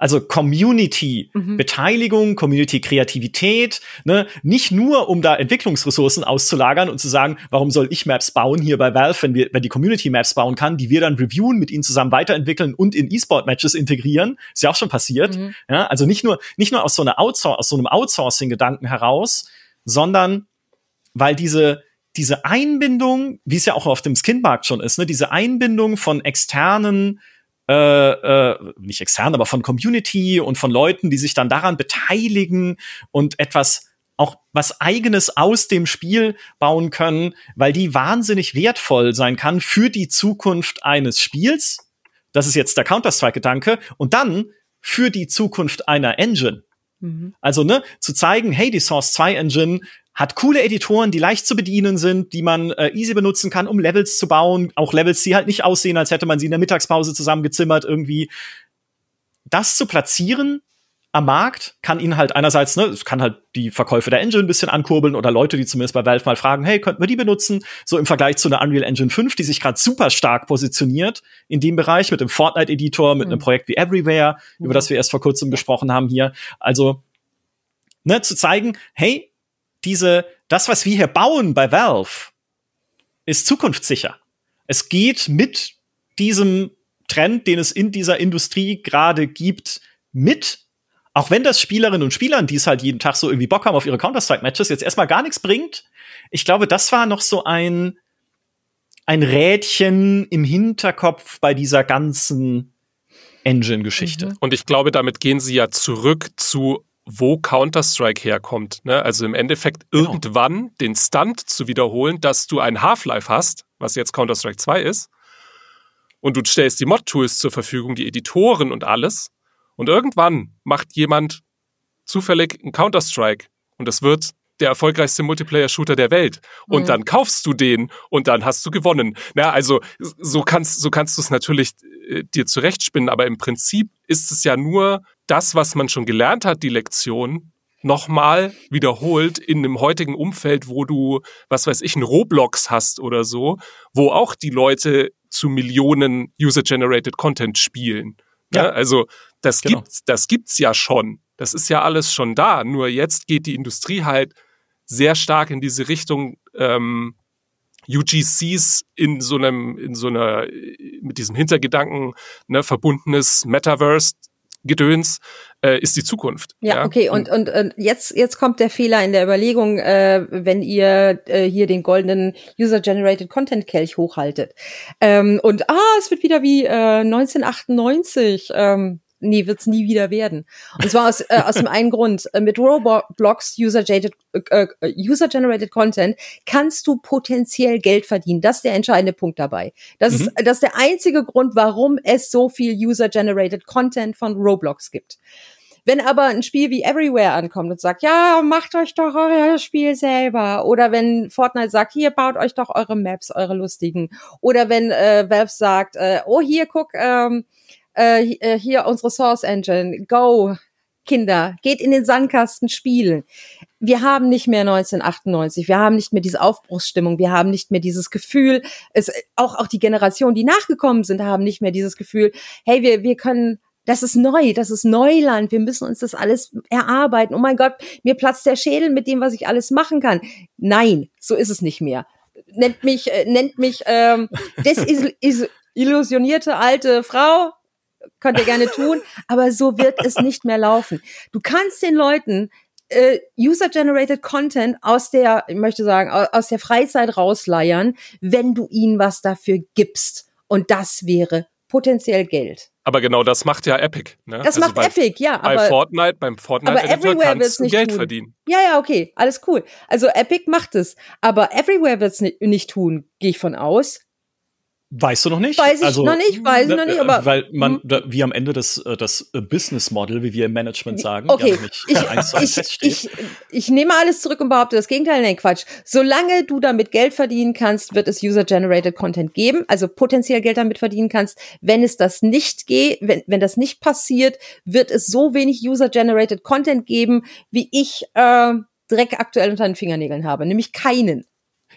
Also Community, mhm. Beteiligung, Community Kreativität, ne? nicht nur um da Entwicklungsressourcen auszulagern und zu sagen, warum soll ich Maps bauen hier bei Valve, wenn wir, wenn die Community Maps bauen kann, die wir dann reviewen, mit ihnen zusammen weiterentwickeln und in E-Sport-Matches integrieren. Ist ja auch schon passiert. Mhm. Ja? Also nicht nur, nicht nur aus so, einer Outsour aus so einem Outsourcing-Gedanken heraus, sondern weil diese, diese Einbindung, wie es ja auch auf dem Skinmarkt schon ist, ne, diese Einbindung von externen, äh, äh, nicht extern, aber von Community und von Leuten, die sich dann daran beteiligen und etwas auch was eigenes aus dem Spiel bauen können, weil die wahnsinnig wertvoll sein kann für die Zukunft eines Spiels. Das ist jetzt der Counter-Strike-Gedanke. Und dann für die Zukunft einer Engine. Mhm. Also, ne, zu zeigen, hey, die Source 2 Engine hat coole Editoren, die leicht zu bedienen sind, die man äh, easy benutzen kann, um Levels zu bauen. Auch Levels, die halt nicht aussehen, als hätte man sie in der Mittagspause zusammengezimmert irgendwie. Das zu platzieren am Markt kann ihnen halt einerseits, ne, es kann halt die Verkäufe der Engine ein bisschen ankurbeln oder Leute, die zumindest bei Valve mal fragen, hey, könnten wir die benutzen? So im Vergleich zu einer Unreal Engine 5, die sich gerade super stark positioniert in dem Bereich mit dem Fortnite-Editor, mit mhm. einem Projekt wie Everywhere, mhm. über das wir erst vor kurzem gesprochen haben hier. Also, ne, zu zeigen, hey, diese, das, was wir hier bauen bei Valve, ist zukunftssicher. Es geht mit diesem Trend, den es in dieser Industrie gerade gibt, mit. Auch wenn das Spielerinnen und Spielern, die es halt jeden Tag so irgendwie Bock haben auf ihre Counter-Strike-Matches, jetzt erstmal gar nichts bringt. Ich glaube, das war noch so ein, ein Rädchen im Hinterkopf bei dieser ganzen Engine-Geschichte. Und ich glaube, damit gehen sie ja zurück zu wo Counter-Strike herkommt. Ne? Also im Endeffekt genau. irgendwann den Stunt zu wiederholen, dass du ein Half-Life hast, was jetzt Counter-Strike 2 ist, und du stellst die Mod-Tools zur Verfügung, die Editoren und alles, und irgendwann macht jemand zufällig einen Counter-Strike und das wird der erfolgreichste Multiplayer-Shooter der Welt. Und mhm. dann kaufst du den und dann hast du gewonnen. Na, also so kannst, so kannst du es natürlich äh, dir zurechtspinnen, aber im Prinzip ist es ja nur das, was man schon gelernt hat, die Lektion, nochmal wiederholt in einem heutigen Umfeld, wo du, was weiß ich, ein Roblox hast oder so, wo auch die Leute zu Millionen User-Generated Content spielen. Ja. ja also das genau. gibt's, das gibt's ja schon. Das ist ja alles schon da. Nur jetzt geht die Industrie halt sehr stark in diese Richtung, ähm, UGCs in so einem, in so einer, mit diesem Hintergedanken, ne, verbundenes Metaverse Gedöns äh, ist die Zukunft. Ja, ja? okay. Und, und, und jetzt, jetzt kommt der Fehler in der Überlegung, äh, wenn ihr äh, hier den goldenen User-Generated Content Kelch hochhaltet. Ähm, und ah, es wird wieder wie äh, 1998. Ähm, nee, wird's nie wieder werden. Und zwar aus, äh, aus dem einen Grund. Äh, mit Roblox User-Generated äh, äh, User -generated Content kannst du potenziell Geld verdienen. Das ist der entscheidende Punkt dabei. Das, mhm. ist, das ist der einzige Grund, warum es so viel User-Generated Content von Roblox gibt. Wenn aber ein Spiel wie Everywhere ankommt und sagt, ja, macht euch doch euer Spiel selber. Oder wenn Fortnite sagt, hier, baut euch doch eure Maps, eure lustigen. Oder wenn äh, Valve sagt, äh, oh, hier, guck, ähm, äh, äh, hier unsere Source Engine, go, Kinder, geht in den Sandkasten spielen. Wir haben nicht mehr 1998, wir haben nicht mehr diese Aufbruchsstimmung, wir haben nicht mehr dieses Gefühl, es, auch, auch die Generationen, die nachgekommen sind, haben nicht mehr dieses Gefühl, hey, wir, wir können das ist neu, das ist Neuland. Wir müssen uns das alles erarbeiten. Oh mein Gott, mir platzt der Schädel mit dem, was ich alles machen kann. Nein, so ist es nicht mehr. Nennt mich, äh, nennt mich ähm, (laughs) desillusionierte alte Frau, könnt ihr gerne tun, aber so wird es nicht mehr laufen. Du kannst den Leuten äh, User-generated Content aus der, ich möchte sagen, aus der Freizeit rausleiern, wenn du ihnen was dafür gibst. Und das wäre potenziell Geld. Aber genau das macht ja Epic. Ne? Das also macht bei, Epic, ja. Bei Fortnite, beim Fortnite aber Everywhere kannst du Geld tun. verdienen. Ja, ja, okay, alles cool. Also Epic macht es, aber Everywhere wird es nicht, nicht tun, gehe ich von aus. Weißt du noch nicht? Weiß ich also, noch nicht, weiß ich noch nicht, aber. Weil man, hm. da, wie am Ende das, äh, das äh, Business Model, wie wir im Management sagen, okay. nicht ich, eins zu eins ich, ich, ich nehme alles zurück und behaupte das Gegenteil. Nein, Quatsch. Solange du damit Geld verdienen kannst, wird es User-Generated Content geben, also potenziell Geld damit verdienen kannst. Wenn es das nicht geht, wenn, wenn das nicht passiert, wird es so wenig User-Generated Content geben, wie ich äh, Dreck aktuell unter den Fingernägeln habe, nämlich keinen.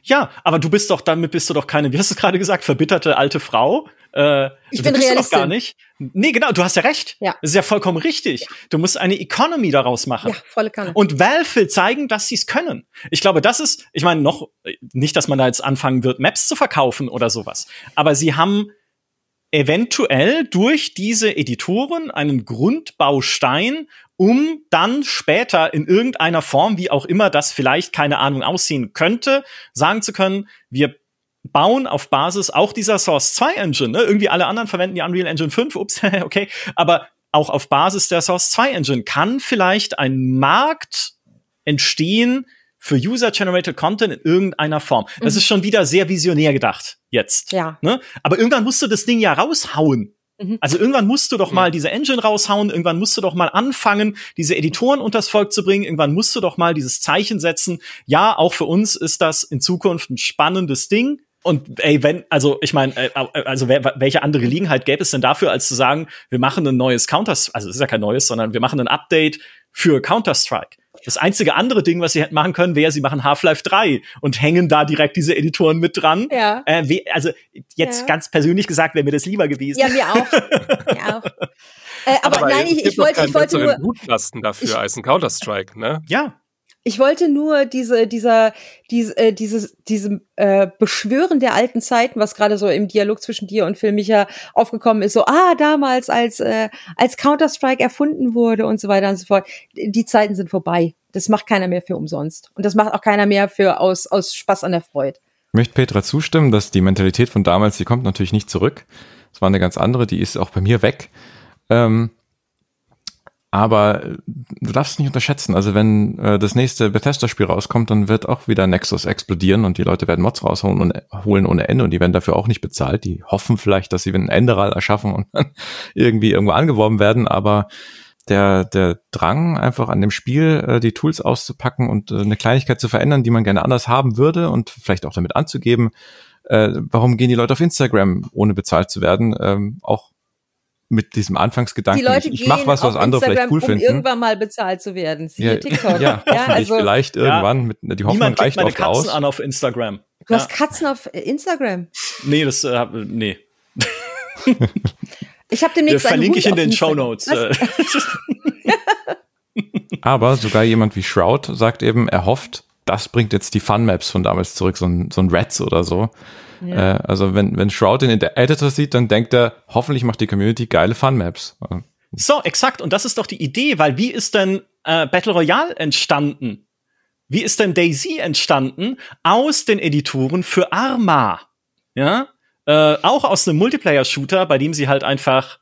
Ja, aber du bist doch, damit bist du doch keine, wie hast du gerade gesagt, verbitterte alte Frau. Äh, ich bin Realistin. gar nicht. Nee, genau, du hast ja recht. Ja. Das ist ja vollkommen richtig. Ja. Du musst eine Economy daraus machen. Ja, volle Kanne. Und Valve will zeigen, dass sie es können. Ich glaube, das ist, ich meine, noch, nicht, dass man da jetzt anfangen wird, Maps zu verkaufen oder sowas. Aber sie haben eventuell durch diese Editoren einen Grundbaustein, um dann später in irgendeiner Form, wie auch immer das vielleicht, keine Ahnung, aussehen könnte, sagen zu können, wir bauen auf Basis auch dieser Source 2 Engine, ne? irgendwie alle anderen verwenden die Unreal Engine 5, ups, (laughs) okay, aber auch auf Basis der Source 2 Engine kann vielleicht ein Markt entstehen für User-Generated Content in irgendeiner Form. Das mhm. ist schon wieder sehr visionär gedacht jetzt. Ja. Ne? Aber irgendwann musst du das Ding ja raushauen. Mhm. Also irgendwann musst du doch mal diese Engine raushauen, irgendwann musst du doch mal anfangen, diese Editoren unters Volk zu bringen, irgendwann musst du doch mal dieses Zeichen setzen. Ja, auch für uns ist das in Zukunft ein spannendes Ding. Und ey, wenn, also ich meine, äh, äh, also welche andere Gelegenheit gäbe es denn dafür, als zu sagen, wir machen ein neues Counter, also es ist ja kein neues, sondern wir machen ein Update für Counter-Strike. Das einzige andere Ding, was sie hätten machen können, wäre, sie machen Half-Life 3 und hängen da direkt diese Editoren mit dran. Ja. Äh, wie, also jetzt ja. ganz persönlich gesagt, wäre mir das lieber gewesen. Ja, mir auch. mir (laughs) auch. Äh, aber, aber, nein, ich, ich wollte, ich wollte nur Gutlasten dafür ich, als ein Counter-Strike, ne? Ja. Ich wollte nur diese, dieser, diese, äh, dieses, diesem äh, Beschwören der alten Zeiten, was gerade so im Dialog zwischen dir und Phil Micha aufgekommen ist, so, ah, damals, als, äh, als Counter-Strike erfunden wurde und so weiter und so fort. Die Zeiten sind vorbei. Das macht keiner mehr für umsonst. Und das macht auch keiner mehr für aus, aus Spaß an der Freude. Ich möchte Petra zustimmen, dass die Mentalität von damals, die kommt natürlich nicht zurück. Es war eine ganz andere, die ist auch bei mir weg. Ähm, aber du darfst nicht unterschätzen. Also wenn äh, das nächste Bethesda-Spiel rauskommt, dann wird auch wieder Nexus explodieren und die Leute werden Mods rausholen und holen ohne Ende und die werden dafür auch nicht bezahlt. Die hoffen vielleicht, dass sie ein Enderal erschaffen und dann (laughs) irgendwie irgendwo angeworben werden, aber der, der Drang, einfach an dem Spiel äh, die Tools auszupacken und äh, eine Kleinigkeit zu verändern, die man gerne anders haben würde und vielleicht auch damit anzugeben, äh, warum gehen die Leute auf Instagram, ohne bezahlt zu werden, ähm, auch mit diesem Anfangsgedanken, die Leute ich, ich mache was, was andere Instagram, vielleicht cool um finden. irgendwann mal bezahlt zu werden. Siehe ja, TikTok. Ja, ja also, vielleicht irgendwann. Mit, die Hoffnung Niemand reicht meine oft Katzen aus. an auf Instagram. Du ja. hast Katzen auf Instagram? Nee, das, äh, nee. (laughs) ich habe demnächst Den verlinke ich in den Show Notes. Äh. (laughs) Aber sogar jemand wie Shroud sagt eben, er hofft, das bringt jetzt die Fun-Maps von damals zurück, so ein, so ein Rats oder so. Ja. Äh, also wenn, wenn Shroud den in der Editor sieht, dann denkt er, hoffentlich macht die Community geile Fun-Maps. So, exakt. Und das ist doch die Idee, weil wie ist denn äh, Battle Royale entstanden? Wie ist denn Daisy entstanden? Aus den Editoren für Arma. Ja? Äh, auch aus einem Multiplayer-Shooter, bei dem sie halt einfach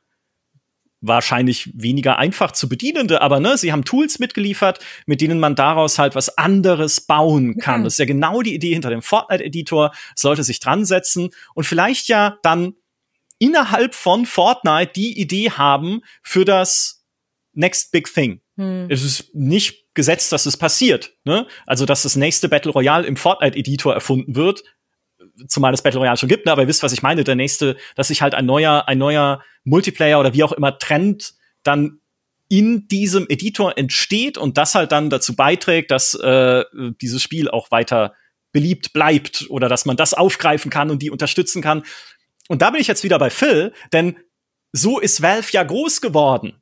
wahrscheinlich weniger einfach zu bedienende, aber ne, sie haben Tools mitgeliefert, mit denen man daraus halt was anderes bauen kann. Mhm. Das ist ja genau die Idee hinter dem Fortnite-Editor, sollte sich dran setzen und vielleicht ja dann innerhalb von Fortnite die Idee haben für das Next Big Thing. Mhm. Es ist nicht gesetzt, dass es passiert. Ne? Also, dass das nächste Battle Royale im Fortnite-Editor erfunden wird, zumal es Battle Royale schon gibt, ne? aber ihr wisst, was ich meine. Der nächste, dass sich halt ein neuer, ein neuer Multiplayer oder wie auch immer Trend dann in diesem Editor entsteht und das halt dann dazu beiträgt, dass äh, dieses Spiel auch weiter beliebt bleibt oder dass man das aufgreifen kann und die unterstützen kann. Und da bin ich jetzt wieder bei Phil, denn so ist Valve ja groß geworden.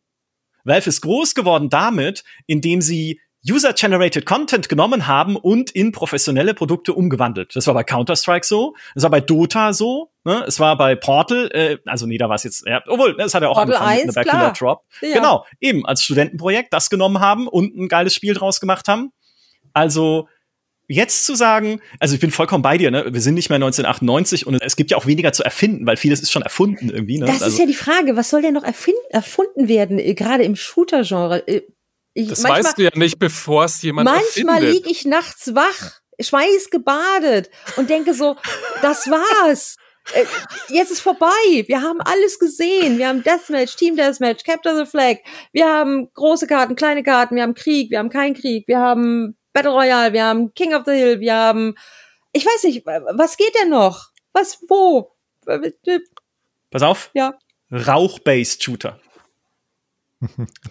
Valve ist groß geworden damit, indem sie User-Generated Content genommen haben und in professionelle Produkte umgewandelt. Das war bei Counter-Strike so, das war bei Dota so, ne? es war bei Portal, äh, also nee, da war es jetzt, ja, obwohl, das hat ja auch Portal angefangen 1, mit klar. Drop. Ja. Genau, eben als Studentenprojekt das genommen haben und ein geiles Spiel draus gemacht haben. Also jetzt zu sagen, also ich bin vollkommen bei dir, ne? Wir sind nicht mehr 1998 und es gibt ja auch weniger zu erfinden, weil vieles ist schon erfunden irgendwie. Ne? Das also, ist ja die Frage, was soll denn noch erfin- erfunden werden, äh, gerade im Shooter-Genre? Äh, ich- Das manchmal weißt du ja nicht, bevor es jemand manchmal liege ich nachts wach, schweißgebadet und denke so, das war's. Äh, Jetzt ist vorbei. Wir haben alles gesehen. Wir haben Deathmatch, Team Deathmatch, Capture the Flag. Wir haben große Karten, kleine Karten. Wir haben Krieg. Wir haben keinen Krieg. Wir haben Battle Royale. Wir haben King of the Hill. Wir haben, ich weiß nicht, was geht denn noch? Was, wo? pass auf, Ja. Rauch-based Shooter.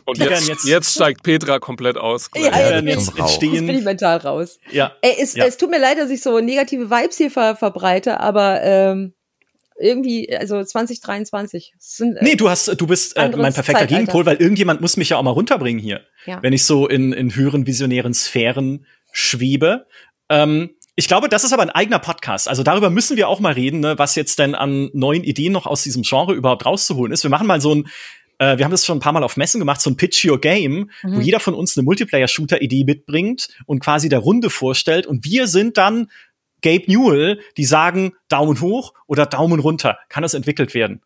Und jetzt, jetzt- jetzt steigt Petra komplett aus. Ja, ja, jetzt bin raus. Jetzt bin ich entstehen. mental raus. Ja, Ey, es, Ja. es tut mir leid, dass ich so negative Vibes hier ver verbreite, aber ähm, irgendwie, also 2023. es Sind, äh, Nee, du hast, du bist äh, mein perfekter Zeitalter. Gegenpol, weil irgendjemand muss mich ja auch mal runterbringen hier, Ja. wenn ich so in, in höheren visionären Sphären schwebe. Ähm, ich glaube, das ist aber ein eigener Podcast. Also darüber müssen wir auch mal reden, ne, was jetzt denn an neuen Ideen noch aus diesem Genre überhaupt rauszuholen ist. Wir machen mal so ein, äh, wir haben das schon ein paar Mal auf Messen gemacht, so ein Pitch Your Game, wo Mhm. jeder von uns eine Multiplayer-Shooter-Idee mitbringt und quasi der Runde vorstellt. Und wir sind dann Gabe Newell, die sagen Daumen hoch oder Daumen runter. Kann das entwickelt werden?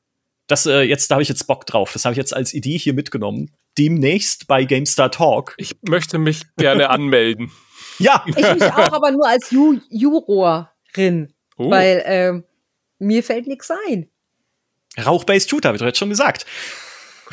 Das äh, jetzt, da habe ich jetzt Bock drauf. Das habe ich jetzt als Idee hier mitgenommen. Demnächst bei GameStar Talk. Ich möchte mich gerne anmelden. (laughs) Ja, Ich mich auch, aber nur als Ju Jurorin, Oh. weil ähm, mir fällt nichts ein. Rauch-based Shooter, habe ich doch jetzt schon gesagt.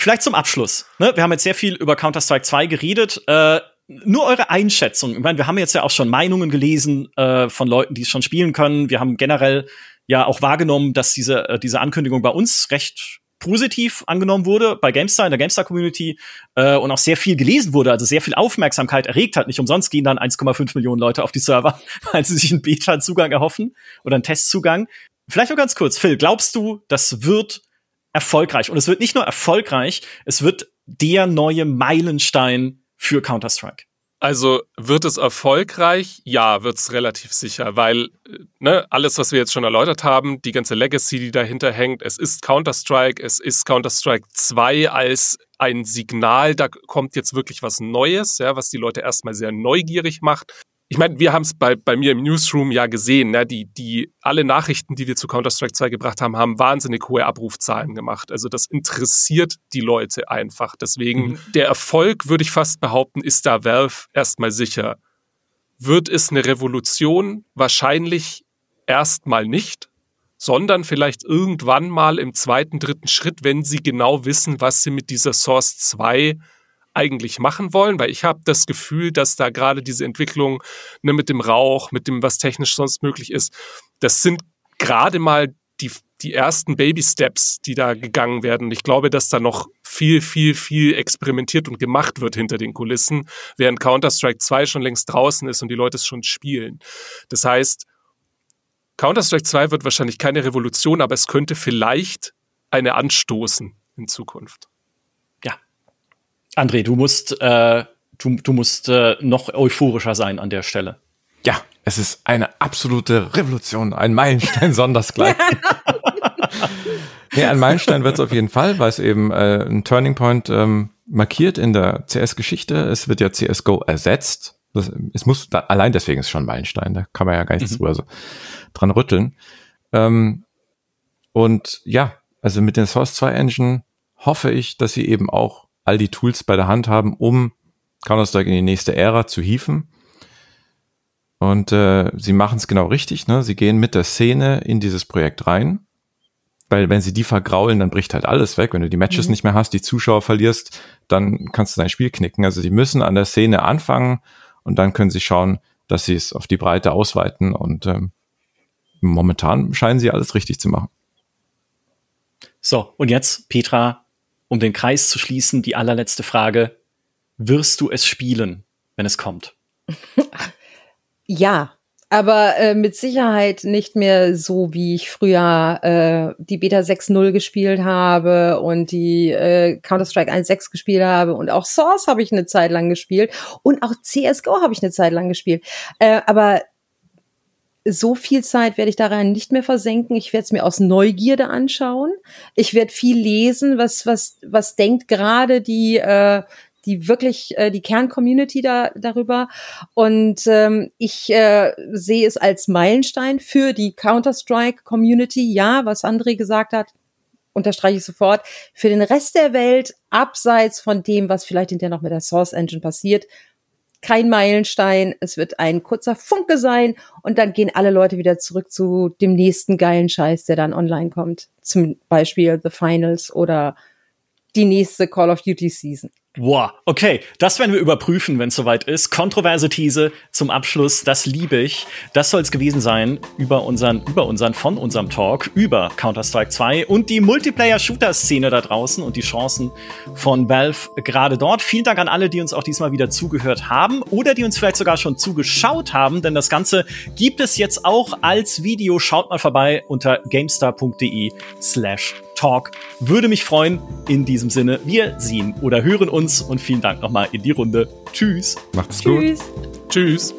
Vielleicht zum Abschluss. Ne? Wir haben jetzt sehr viel über Counter-Strike 2 geredet. Äh, nur eure Einschätzung. Ich meine, wir haben jetzt ja auch schon Meinungen gelesen äh, von Leuten, die es schon spielen können. Wir haben generell ja auch wahrgenommen, dass diese, äh, diese Ankündigung bei uns recht positiv angenommen wurde, bei GameStar, in der GameStar-Community äh, und auch sehr viel gelesen wurde, also sehr viel Aufmerksamkeit erregt hat. Nicht umsonst gehen dann 1,5 Millionen Leute auf die Server, (laughs) weil sie sich einen Beta-Zugang erhoffen oder einen Testzugang. Vielleicht nur ganz kurz, Phil, glaubst du, das wird erfolgreich? Und es wird nicht nur erfolgreich, es wird der neue Meilenstein für Counter-Strike. Also wird es erfolgreich? Ja, wird es relativ sicher, weil äh, ne, alles, was wir jetzt schon erläutert haben, die ganze Legacy, die dahinter hängt, es ist Counter-Strike, es ist Counter-Strike 2 als ein Signal, da kommt jetzt wirklich was Neues, ja, was die Leute erstmal sehr neugierig macht. Ich meine, wir haben es bei, bei mir im Newsroom ja gesehen, ne? die, die, alle Nachrichten, die wir zu Counter-Strike 2 gebracht haben, haben wahnsinnig hohe Abrufzahlen gemacht. Also das interessiert die Leute einfach. Deswegen, der Erfolg, würde ich fast behaupten, ist da Valve erstmal sicher. Wird es eine Revolution? Wahrscheinlich erstmal nicht, sondern vielleicht irgendwann mal im zweiten, dritten Schritt, wenn sie genau wissen, was sie mit dieser Source 2 eigentlich machen wollen, weil ich habe das Gefühl, dass da gerade diese Entwicklung ne, mit dem Rauch, mit dem, was technisch sonst möglich ist, das sind gerade mal die, die ersten Baby-Steps, die da gegangen werden. Und ich glaube, dass da noch viel, viel, viel experimentiert und gemacht wird hinter den Kulissen, während Counter-Strike 2 schon längst draußen ist und die Leute es schon spielen. Das heißt, Counter-Strike 2 wird wahrscheinlich keine Revolution, aber es könnte vielleicht eine anstoßen in Zukunft. André, du musst, äh, du, du musst äh, noch euphorischer sein an der Stelle. Ja, es ist eine absolute Revolution, ein Meilenstein (laughs) sondersgleich. (laughs) nee, ein Meilenstein wird es auf jeden Fall, weil es eben äh, ein Turning Point ähm, markiert in der CS-Geschichte. Es wird ja CSGO ersetzt. Das, es muss, da, allein deswegen ist schon ein Meilenstein, da kann man ja gar nichts mhm. drüber so dran rütteln. Ähm, und ja, also mit den Source 2 Engine hoffe ich, dass sie eben auch all die Tools bei der Hand haben, um Counter-Strike in die nächste Ära zu hieven. Und äh, sie machen es genau richtig, ne? Sie gehen mit der Szene in dieses Projekt rein. Weil wenn sie die vergraulen, dann bricht halt alles weg. Wenn du die Matches mhm. nicht mehr hast, die Zuschauer verlierst, dann kannst du dein Spiel knicken. Also sie müssen an der Szene anfangen und dann können sie schauen, dass sie es auf die Breite ausweiten. Und ähm, momentan scheinen sie alles richtig zu machen. So, und jetzt, Petra, um den Kreis zu schließen, die allerletzte Frage. Wirst du es spielen, wenn es kommt? (laughs) Ja, aber äh, mit Sicherheit nicht mehr so, wie ich früher äh, die Beta 6.0 gespielt habe und die äh, Counter-Strike 1.6 gespielt habe und auch Source habe ich eine Zeit lang gespielt und auch CSGO habe ich eine Zeit lang gespielt. Äh, aber so viel Zeit werde ich daran nicht mehr versenken. Ich werde es mir aus Neugierde anschauen. Ich werde viel lesen, was was was denkt gerade die äh, die wirklich äh, die Kerncommunity da darüber und ähm, ich äh, sehe es als Meilenstein für die Counter Strike Community. Ja, was André gesagt hat, unterstreiche ich sofort. Für den Rest der Welt abseits von dem, was vielleicht hinterher noch mit der Source Engine passiert, kein Meilenstein. Es wird ein kurzer Funke sein und dann gehen alle Leute wieder zurück zu dem nächsten geilen Scheiß, der dann online kommt. Zum Beispiel The Finals oder die nächste Call of Duty Season. Wow, okay, das werden wir überprüfen, wenn es soweit ist. Kontroverse These zum Abschluss, das liebe ich. Das soll es gewesen sein über unseren, über unseren, von unserem Talk über Counter-Strike 2 und die Multiplayer-Shooter-Szene da draußen und die Chancen von Valve gerade dort. Vielen Dank an alle, die uns auch diesmal wieder zugehört haben oder die uns vielleicht sogar schon zugeschaut haben, denn das Ganze gibt es jetzt auch als Video. Schaut mal vorbei unter gamestar.de slash Talk. Würde mich freuen. In diesem Sinne, wir sehen oder hören uns und vielen Dank nochmal in die Runde. Tschüss. Macht's Tschüss. gut. Tschüss.